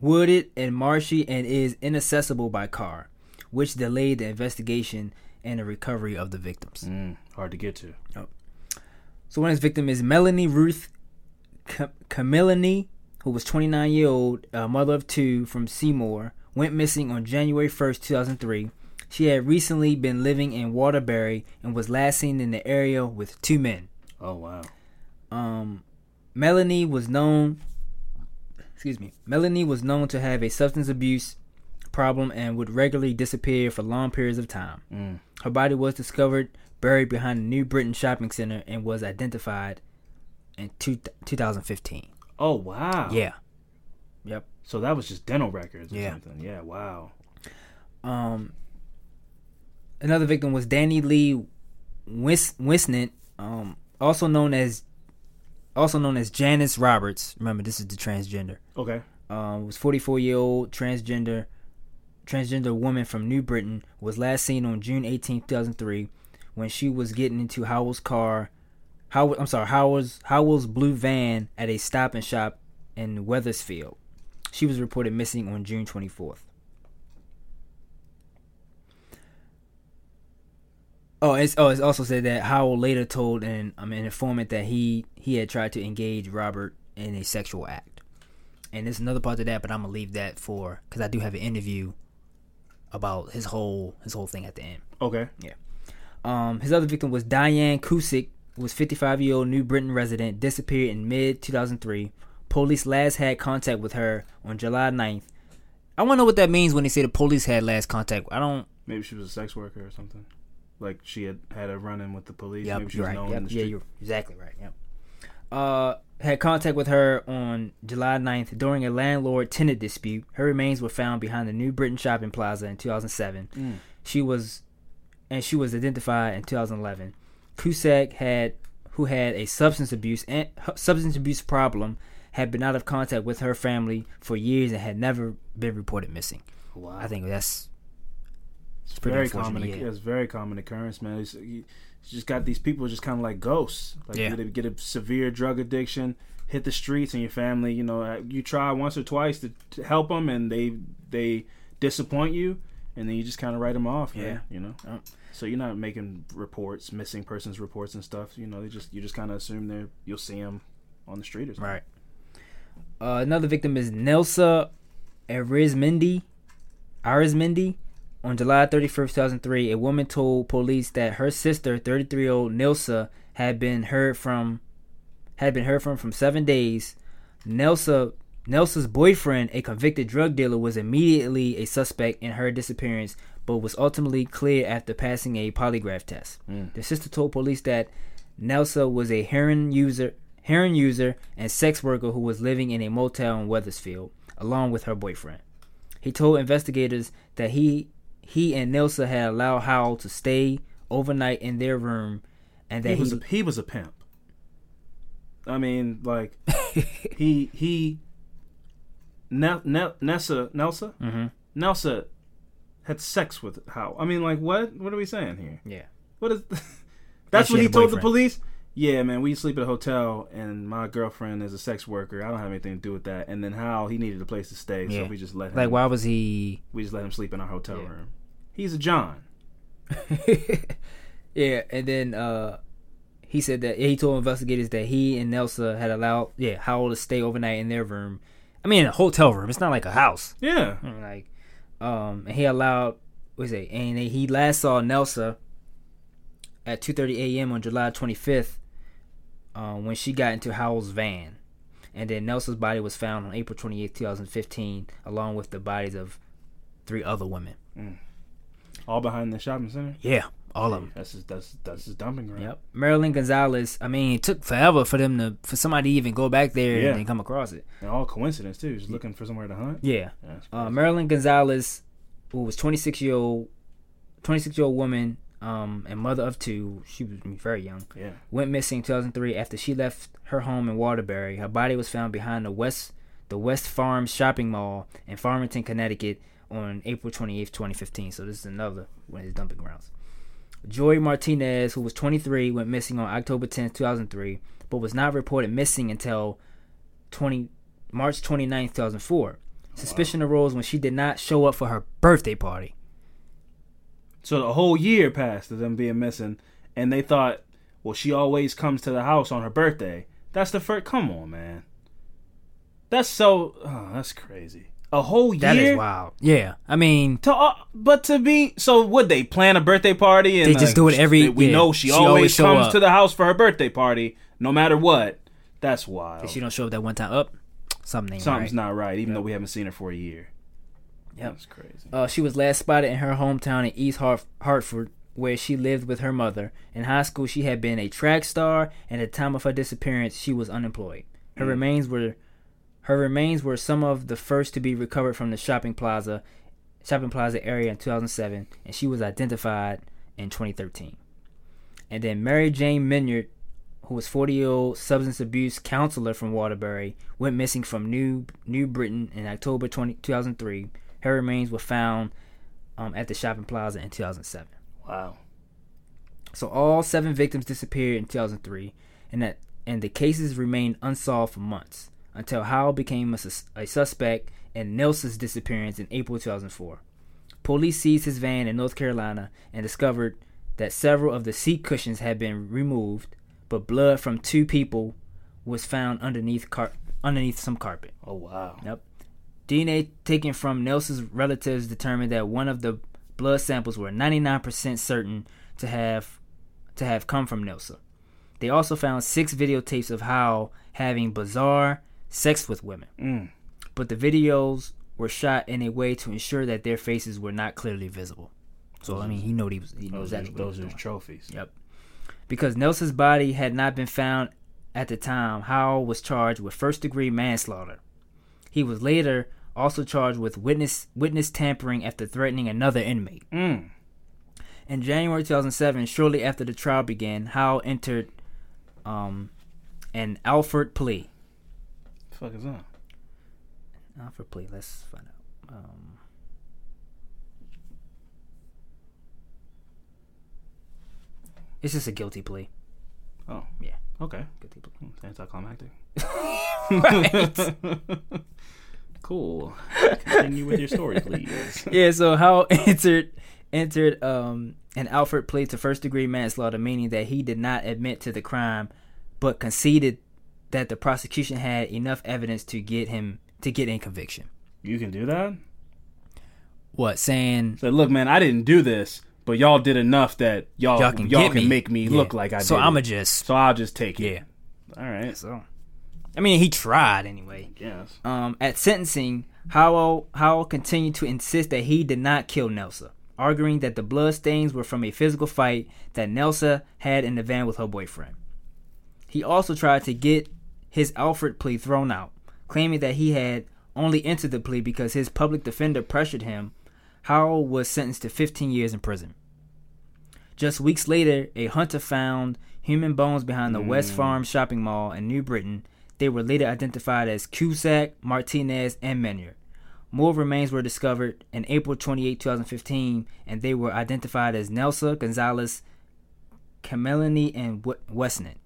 wooded and marshy, and is inaccessible by car, which delayed the investigation and the recovery of the victims. Mm, hard to get to. So one of his victims is Melanie Ruth Ca- Camilini, who was 29 year old, a mother of two from Seymour, went missing on January 1st, 2003. She had recently been living in Waterbury and was last seen in the area with two men. Oh wow. Um, Melanie was known. Excuse me. Melanie was known to have a substance abuse problem and would regularly disappear for long periods of time. Mm. Her body was discovered buried behind the New Britain Shopping Center and was identified in two, 2015. Oh wow. Yeah. Yep. So that was just dental records or Yeah. something. Yeah. Wow. Um, another victim was Danny Lee Whistnant, um, also known as also known as Janice Roberts. Remember, this is the transgender. Okay. um, was 44 year old transgender transgender woman from New Britain was last seen on June 18, 2003, when she was getting into Howell's car. How I'm sorry, Howell's Howell's blue van at a stop and shop in Wethersfield. She was reported missing on June 24th. Oh, it's oh, it's also said that Howell later told an um, an informant that he he had tried to engage Robert in a sexual act and there's another part to that, but I'm gonna leave that for because I do have an interview about his whole his whole thing at the end. Okay. Yeah. Um, his other victim was Diane Cusack, who was 55 year old New Britain resident, disappeared in mid 2003. Police last had contact with her on July 9th. I want to know what that means when they say the police had last contact. I don't. Maybe she was a sex worker or something. Like she had had a run in with the police. Yep, Maybe she was right. known Yep, in the yeah, you're exactly right. Yep. Uh, had contact with her on July 9th during a landlord-tenant dispute. Her remains were found behind the New Britain Shopping Plaza in 2007. Mm. She was, and she was identified in 2011. Cusack had, who had a substance abuse and substance abuse problem, had been out of contact with her family for years and had never been reported missing. Wow. I think that's it's pretty very common. yeah. It's very common occurrence, man. It's, you, just got these people just kind of like ghosts. Like Yeah. you get a, get a severe drug addiction, hit the streets, and your family. You know, uh, you try once or twice to, to help them, and they they disappoint you, and then you just kind of write them off. man, Yeah. you know. Yep. So you're not making reports, missing persons reports and stuff. You know, they just you just kind of assume they're you'll see them on the street or something. Right. Uh, another victim is Nelsa Arizmendi, Arizmendi, on July 31st, 2003, a woman told police that her sister, 33-year-old Nilsa, had been heard from had been heard from from seven days. Nelsa Nelsa's boyfriend, a convicted drug dealer, was immediately a suspect in her disappearance, but was ultimately cleared after passing a polygraph test. Mm. The sister told police that Nelsa was a heroin user, heroin user and sex worker who was living in a motel in Wethersfield, along with her boyfriend. He told investigators that he he and Nelsa had allowed Howell to stay overnight in their room, and that He he, was a, he was a pimp. I mean, like he he Nel, Nel, Nessa Nelsa. Mm-hmm. Nelsa had sex with how? I mean, like what? What are we saying here? yeah. What is? That's what he told the police. Yeah, man, we sleep at a hotel, and my girlfriend is a sex worker. I don't have anything to do with that. And then how he needed a place to stay, Yeah. so we just let him. Like, why was he? we just let him sleep in our hotel Yeah. room. He's a John. yeah, and then uh, he said that he told investigators that he and Nelsa had allowed yeah Howell to stay overnight in their room. I mean, a hotel room. It's not like a house. Yeah, Like, um, and he allowed what is it? And he last saw Nelsa at 2:30 a.m. on July 25th, um, when she got into Howell's van, and then Nelsa's body was found on April 28th, 2015, along with the bodies of three other women. All behind the shopping center. Yeah, all of them. That's his. That's that's his dumping ground. Yep. Marilyn Gonzalez. I mean, it took forever for them to for somebody to even go back there Yeah. and then come across it. And all coincidence too. Just looking for somewhere to hunt. Yeah. Yeah, Uh. Marilyn Gonzalez, who was 26 year old, 26 year old woman, um, and mother of two. She was very young. yeah. Went missing 2003 after she left her home in Waterbury. Her body was found behind the West the West Farms shopping mall in Farmington, Connecticut, on April 28th, 2015. So this is another one of his dumping grounds. Joy Martinez, who was 23, went missing on October 10th, 2003, but was not reported missing until 20 March 29th, 2004. Suspicion arose when she did not show up for her birthday party. So the whole year passed of them being missing, and they thought, well, she always comes to the house on her birthday. That's the first. Come on, man. That's so. Oh, that's crazy. A whole year. That is wild. Yeah, I mean, To, uh, but to be so, would they plan a birthday party? And They just like, do it every- We yeah, know she, she always, always comes up. to the house for her birthday party, no matter what. That's wild. if she don't show up that one time, up something. Something's right. not right, even though we haven't seen her for a year. Yep. That's crazy. Uh, she was last spotted in her hometown in East Hart- Hartford, where she lived with her mother. In high school, she had been a track star, and at the time of her disappearance, she was unemployed. Her remains were her remains were some of the first to be recovered from the shopping plaza shopping plaza area in 2007, and she was identified in 2013. And then Mary Jane Menard, who was 40 year old substance abuse counselor from Waterbury, went missing from New New Britain in October 20, 2003. Her remains were found um, at the shopping plaza in 2007. Wow. So all seven victims disappeared in 2003, and that and the cases remained unsolved for months until Howell became a, sus- a suspect in Nelson's disappearance in April 2004. Police seized his van in North Carolina and discovered that several of the seat cushions had been removed, but blood from two people was found underneath car- underneath some carpet. Oh wow. Yep. DNA taken from Nelson's relatives determined that one of the blood samples were 99% certain to have to have come from Nelson. They also found six videotapes of Howell having bizarre sex with women. Mm. But the videos were shot in a way to ensure that their faces were not clearly visible. So I mean, he knew he was he knows Those exactly what he was those are trophies. Yep. Because Nelson's body had not been found at the time, Howell was charged with first degree manslaughter. He was later also charged with witness witness tampering after threatening another inmate. Mm. In January 2007, shortly after the trial began, Howell entered um, an Alford plea. The fuck is that? Alford plea. Let's find out. Um, it's just a guilty plea. Oh. Yeah. Okay. Guilty plea. Hmm, It's anticlimactic. right. Cool. Continue with your story, please. yeah, so how entered entered um an Alford plea to first degree manslaughter, meaning that he did not admit to the crime, but conceded that the prosecution had enough evidence to get him to get in conviction. You can do that? What saying? Say, look, man, I didn't do this, but y'all did enough that y'all Y'all can y'all can me. make me Yeah. look like I So did. So I'ma it. just So I'll just take it. yeah. All right. So, I mean, he tried anyway. Yes. Um, at sentencing, Howell Howell continued to insist that he did not kill Nelsa, arguing that the blood stains were from a physical fight that Nelsa had in the van with her boyfriend. He also tried to get his Alford plea thrown out, claiming that he had only entered the plea because his public defender pressured him. Howell was sentenced to 15 years in prison. Just weeks later, a hunter found human bones behind the West mm. Farm shopping mall in New Britain. They were later identified as Cusack, Martinez, and Menier. More remains were discovered in April 28, 2015, and they were identified as Nelsa, Gonzalez, Camilini, and W- Westnett.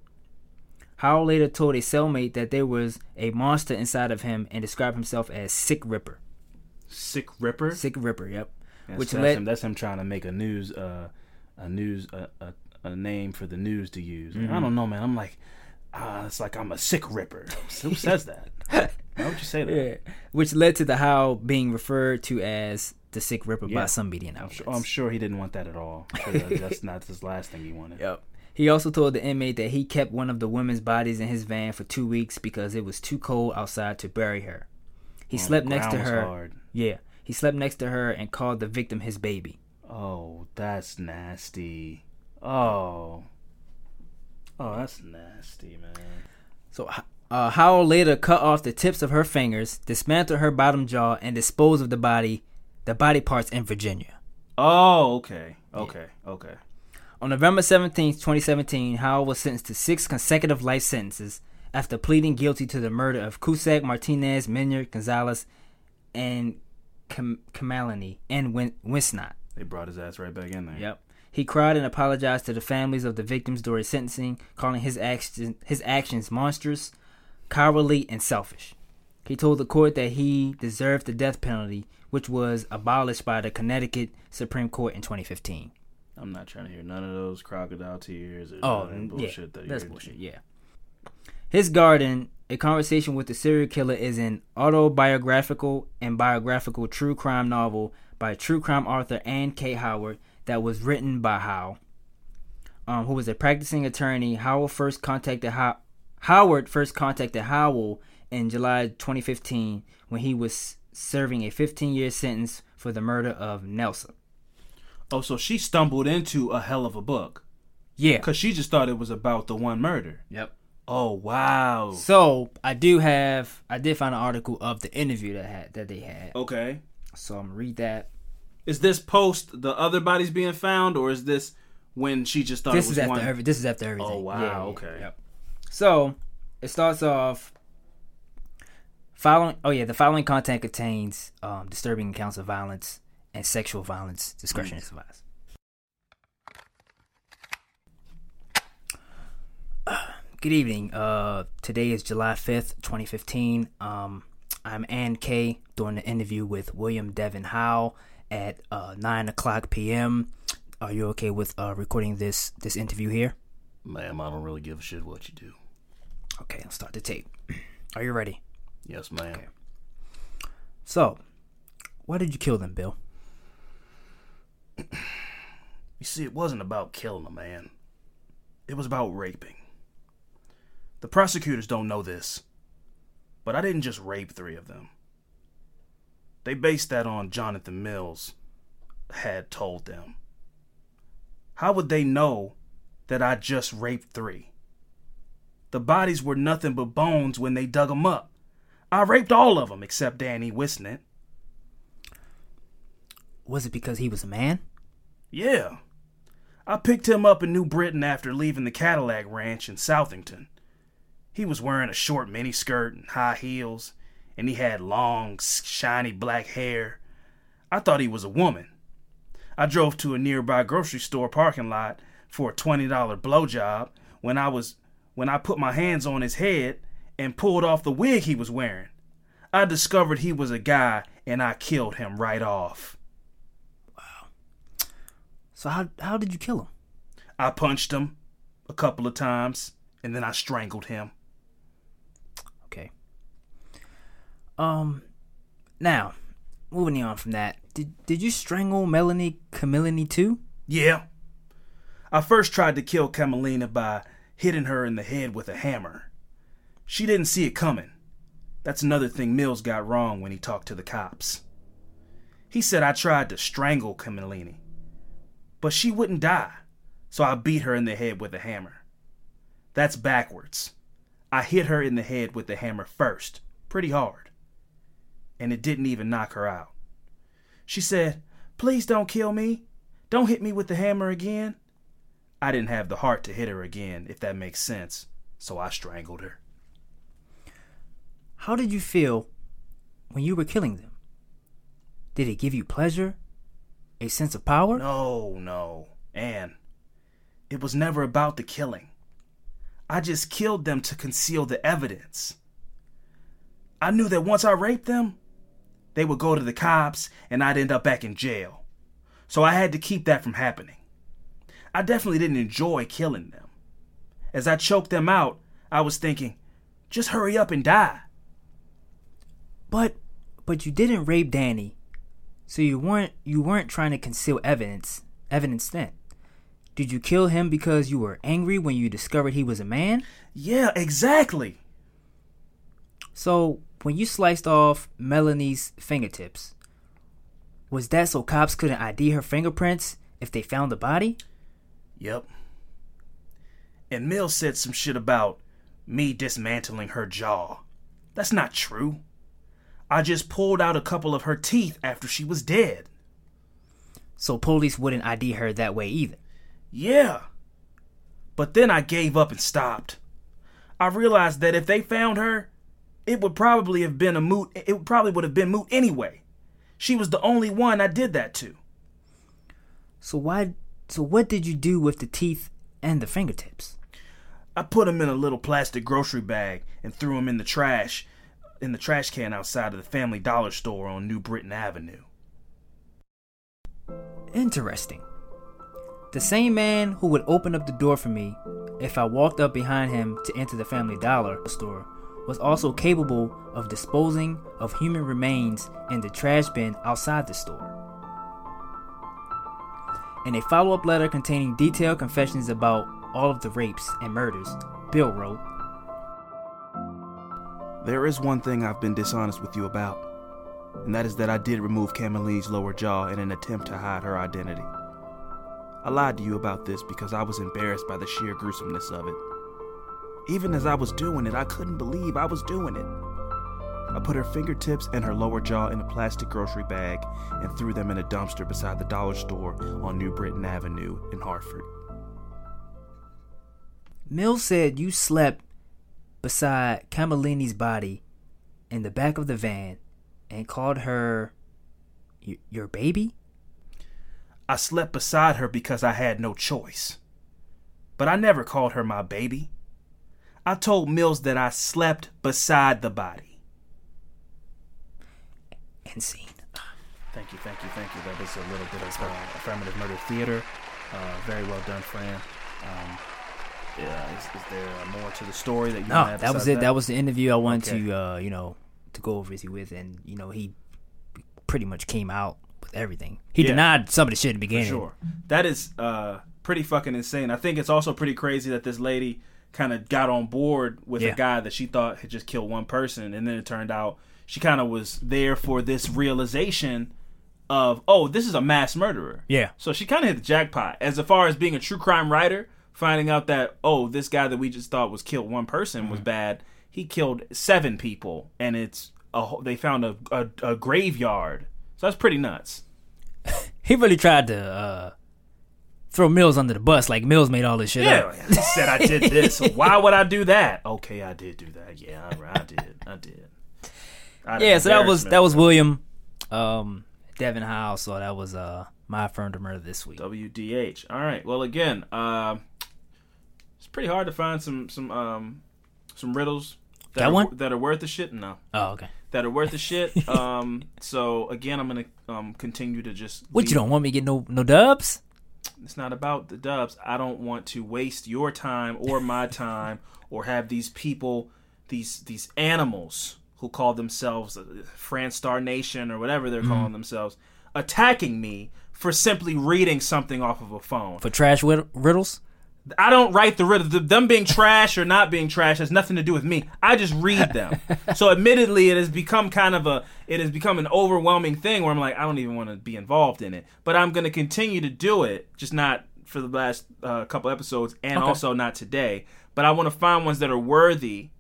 Howell later told a cellmate that there was a monster inside of him and described himself as Sick Ripper. Sick Ripper. Sick Ripper, yep. That's, which that's led- him. That's him trying to make a news uh a news a, a, a name for the news to use. Mm-hmm. I don't know, man. I'm like, ah, it's like I'm a sick ripper. Who says that? Why would you say that? Yeah. Which led to the Howell being referred to as the Sick Ripper Yeah. by some media I'm sure, I'm sure he didn't want that at all. I'm sure that- that's not his last thing he wanted. Yep. He also told the inmate that he kept one of the women's bodies in his van for two weeks because it was too cold outside to bury her. He Oh, slept next to her. hard. Yeah. He slept next to her and called the victim his baby. Oh, that's nasty. Oh. Oh, that's nasty, man. So uh, Howell later cut off the tips of her fingers, dismantled her bottom jaw, and disposed of the body, the body parts in Virginia. Oh, okay. Okay. Okay. On November 17, 2017, Howell was sentenced to six consecutive life sentences after pleading guilty to the murder of Cusack, Martinez, Menier, Gonzalez, and Cam- Camilini and Win- Winsnott. They brought his ass right back in there. Yep. He cried and apologized to the families of the victims during sentencing, calling his action, his actions monstrous, cowardly, and selfish. He told the court that he deserved the death penalty, which was abolished by the Connecticut Supreme Court in 2015. I'm not trying to hear none of those crocodile tears or Oh, none of that yeah, bullshit that that's bullshit. Yeah. His Garden, a conversation with the serial killer, is an autobiographical and biographical true crime novel by true crime author Anne K. Howard that was written by Howe, um, who was a practicing attorney. Howell first contacted How- Howard first contacted Howell in July 2015 when he was serving a 15-year sentence for the murder of Nelson. Oh, so she stumbled into a hell of a book Yeah. because she just thought it was about the one murder. Yep. Oh wow. So I do have I did find an article of the interview that had that they had. Okay. So I'm gonna read that. Is this post the other bodies being found, or is this when she just thought This it was is after one? every, this is after everything. Oh, wow, Yeah, yeah, okay. Yep. So it starts off following oh yeah, the following content contains um, disturbing accounts of violence and sexual violence. Discretion is advised. Good evening. Uh, today is July 5th, 2015. Um, I'm Ann Kay doing the interview with William Devin Howell at uh, 9 o'clock p.m. Are you okay with uh, recording this this interview here? Ma'am, I don't really give a shit what you do. Okay, I'll start the tape. Are you ready? Yes, ma'am. Okay. So, why did you kill them, Bill? You see, it wasn't about killing a man. It was about raping. The prosecutors don't know this, but I didn't just rape three of them. They based that on Jonathan Mills had told them. How would they know that I just raped three? The bodies were nothing but bones when they dug them up. I raped all of them except Danny Whistnant. Was it because he was a man? Yeah. I picked him up in New Britain after leaving the Cadillac Ranch in Southington. He was wearing a short miniskirt and high heels, and he had long, shiny black hair. I thought he was a woman. I drove to a nearby grocery store parking lot for a $20 blowjob when I was when I put my hands on his head and pulled off the wig he was wearing. I discovered he was a guy and I killed him right off. So how how did you kill him? I punched him a couple of times and then I strangled him. Okay. Um, Now, moving on from that, did did you strangle Melanie Camilini too? Yeah. I first tried to kill Camelina by hitting her in the head with a hammer. She didn't see it coming. That's another thing Mills got wrong when he talked to the cops. He said I tried to strangle Camilini, but she wouldn't die, so I beat her in the head with a hammer. That's backwards. I hit her in the head with the hammer first, pretty hard, and it didn't even knock her out. She said, Please don't kill me. Don't hit me with the hammer again. I didn't have the heart to hit her again, if that makes sense, so I strangled her. How did you feel when you were killing them? Did it give you pleasure? A sense of power? No, no, Anne. It was never about the killing. I just killed them to conceal the evidence. I knew that once I raped them, they would go to the cops and I'd end up back in jail. So I had to keep that from happening. I definitely didn't enjoy killing them. As I choked them out, I was thinking, just hurry up and die. But but you didn't rape Danny. So you weren't you weren't trying to conceal evidence evidence then. Did you kill him because you were angry when you discovered he was a man? Yeah, exactly. So when you sliced off Melanie's fingertips, was that so cops couldn't ID her fingerprints if they found the body? Yep. And Mill said some shit about me dismantling her jaw. That's not true. I just pulled out a couple of her teeth after she was dead. So police wouldn't ID her that way either. Yeah. But then I gave up and stopped. I realized that if they found her, it would probably have been a moot it probably would have been moot anyway. She was the only one I did that to. So why so what did you do with the teeth and the fingertips? I put them in a little plastic grocery bag and threw them in the trash in the trash can outside of the Family Dollar store on New Britain Avenue. Interesting. The same man who would open up the door for me if I walked up behind him to enter the Family Dollar store was also capable of disposing of human remains in the trash bin outside the store. In a follow up letter containing detailed confessions about all of the rapes and murders, Bill wrote There is one thing I've been dishonest with you about, and that is that I did remove Camilini's lower jaw in an attempt to hide her identity. I lied to you about this because I was embarrassed by the sheer gruesomeness of it. Even as I was doing it, I couldn't believe I was doing it. I put her fingertips and her lower jaw in a plastic grocery bag and threw them in a dumpster beside the dollar store on New Britain Avenue in Hartford. Mill said you slept beside Camilini's body in the back of the van and called her y- your baby? I slept beside her because I had no choice. But I never called her my baby. I told Mills that I slept beside the body. And scene. Thank you, thank you, thank you. That was a little bit of uh, affirmative murder theater. Uh, very well done, Fran. Um, yeah, is, is there more to the story that you No, that was it. That was the interview I wanted Okay. to, uh, you know, to go over with you with, and you know, he pretty much came out with everything. He Yeah. denied some of the shit in the For beginning. sure. That is uh, pretty fucking insane. I think it's also pretty crazy that this lady kind of got on board with Yeah. a guy that she thought had just killed one person, and then it turned out she kind of was there for this realization of, oh, this is a mass murderer. Yeah. So she kind of hit the jackpot. As far as being a true crime writer, finding out that oh, this guy that we just thought was killed one person Mm-hmm. was bad. He killed seven people, and it's a they found a, a a graveyard. So that's pretty nuts. He really tried to uh, throw Mills under the bus. Like Mills made all this shit Yeah, up. he said I did this. Why would I do that? Okay, I did do that. Yeah, I, I did. I did. I'd Yeah, so that was that was William, um, Devin Howell. So that was uh my affirmed murder this week. WDH. All right. Well, again, it's pretty hard to find some some um some riddles that Got are, one? that are worth the shit. No, Oh, okay. that are worth the shit. um, so again, I'm gonna um continue to just. What leave- you don't want me to get no no dubs? It's not about the dubs. I don't want to waste your time or my time or have these people, these these animals who call themselves uh, France Star Nation or whatever they're calling themselves attacking me for simply reading something off of a phone. For trash riddles? I don't write the riddle. The- Them being trash or not being trash has nothing to do with me. I just read them. so admittedly, it has become kind of a it has become an overwhelming thing where I'm like, I don't even want to be involved in it. But I'm going to continue to do it, just not for the last uh, couple episodes, and also not today. But I want to find ones that are worthy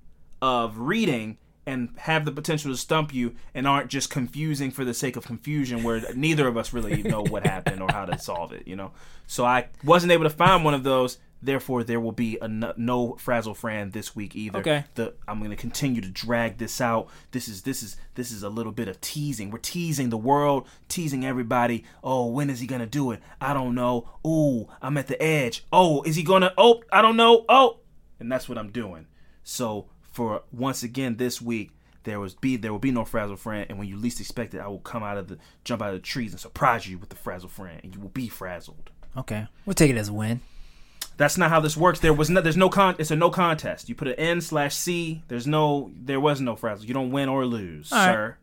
of reading and have the potential to stump you and aren't just confusing for the sake of confusion where neither of us really know what happened or how to solve it, you know. So I wasn't able to find one of those. Therefore, there will be a no, no frazzle fran this week either. Okay. The I'm going to continue to drag this out. This is this is this is a little bit of teasing. We're teasing the world, teasing everybody. Oh, when is he going to do it? I don't know. Ooh, I'm at the edge. Oh, is he going to? Oh, I don't know. Oh, and that's what I'm doing. So for once again this week, there was be there will be no frazzle friend, and when you least expect it, I will come out of the jump out of the trees and surprise you with the frazzle friend, and you will be frazzled. Okay. We'll take it as a win. That's not how this works. There was no, there's no con. It's a no contest. You put an N slash C. There's no, there was no frazzle. You don't win or lose, All right. sir.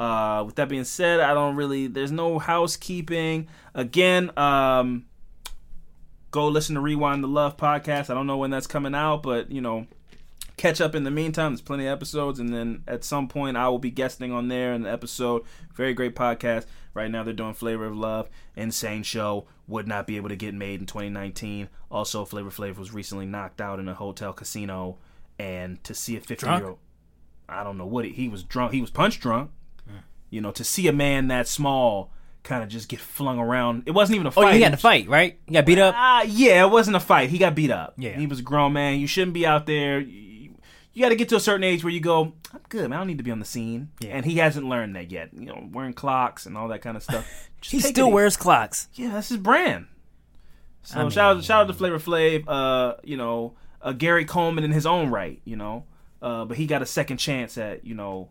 Uh, with that being said, I don't really. There's no housekeeping. Again, um, go listen to Rewind the Love podcast. I don't know when that's coming out, but you know, catch up in the meantime. There's plenty of episodes, and then at some point I will be guesting on there in the episode. Very great podcast. Right now they're doing Flavor of Love. Insane show. Would not be able to get made in 2019. Also, Flavor Flav was recently knocked out in a hotel casino, and to see a 50 year old, I don't know what he, he was drunk. He was punch drunk. You know, to see a man that small kind of just get flung around. It wasn't even a Oh, fight. you It got to was- fight, right? You got beat up? uh, yeah, it wasn't a fight. He got beat up. Yeah. He was a grown man. You shouldn't be out there. You, got to get to a certain age where you go, I'm good, man. I don't need to be on the scene. Yeah. And he hasn't learned that yet. You know, wearing clocks and all that kind of stuff. He still it easy. wears clocks. Yeah, that's his brand. So I shout out, shout out to Flavor Flav. Uh, you know, uh, Gary Coleman in his own right. You know, uh, but he got a second chance at you know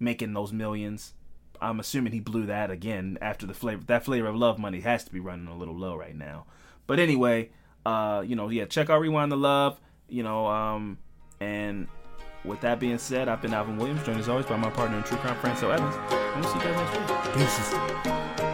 making those millions. I'm assuming he blew that again after the flavor. That flavor of love money has to be running a little low right now. But anyway, uh, you know, yeah, check out Rewind the Love. You know, um, and with that being said, I've been Alvin Williams, joined as always by my partner in True Crime, Franco Evans. And we'll see you guys next week. Deuces.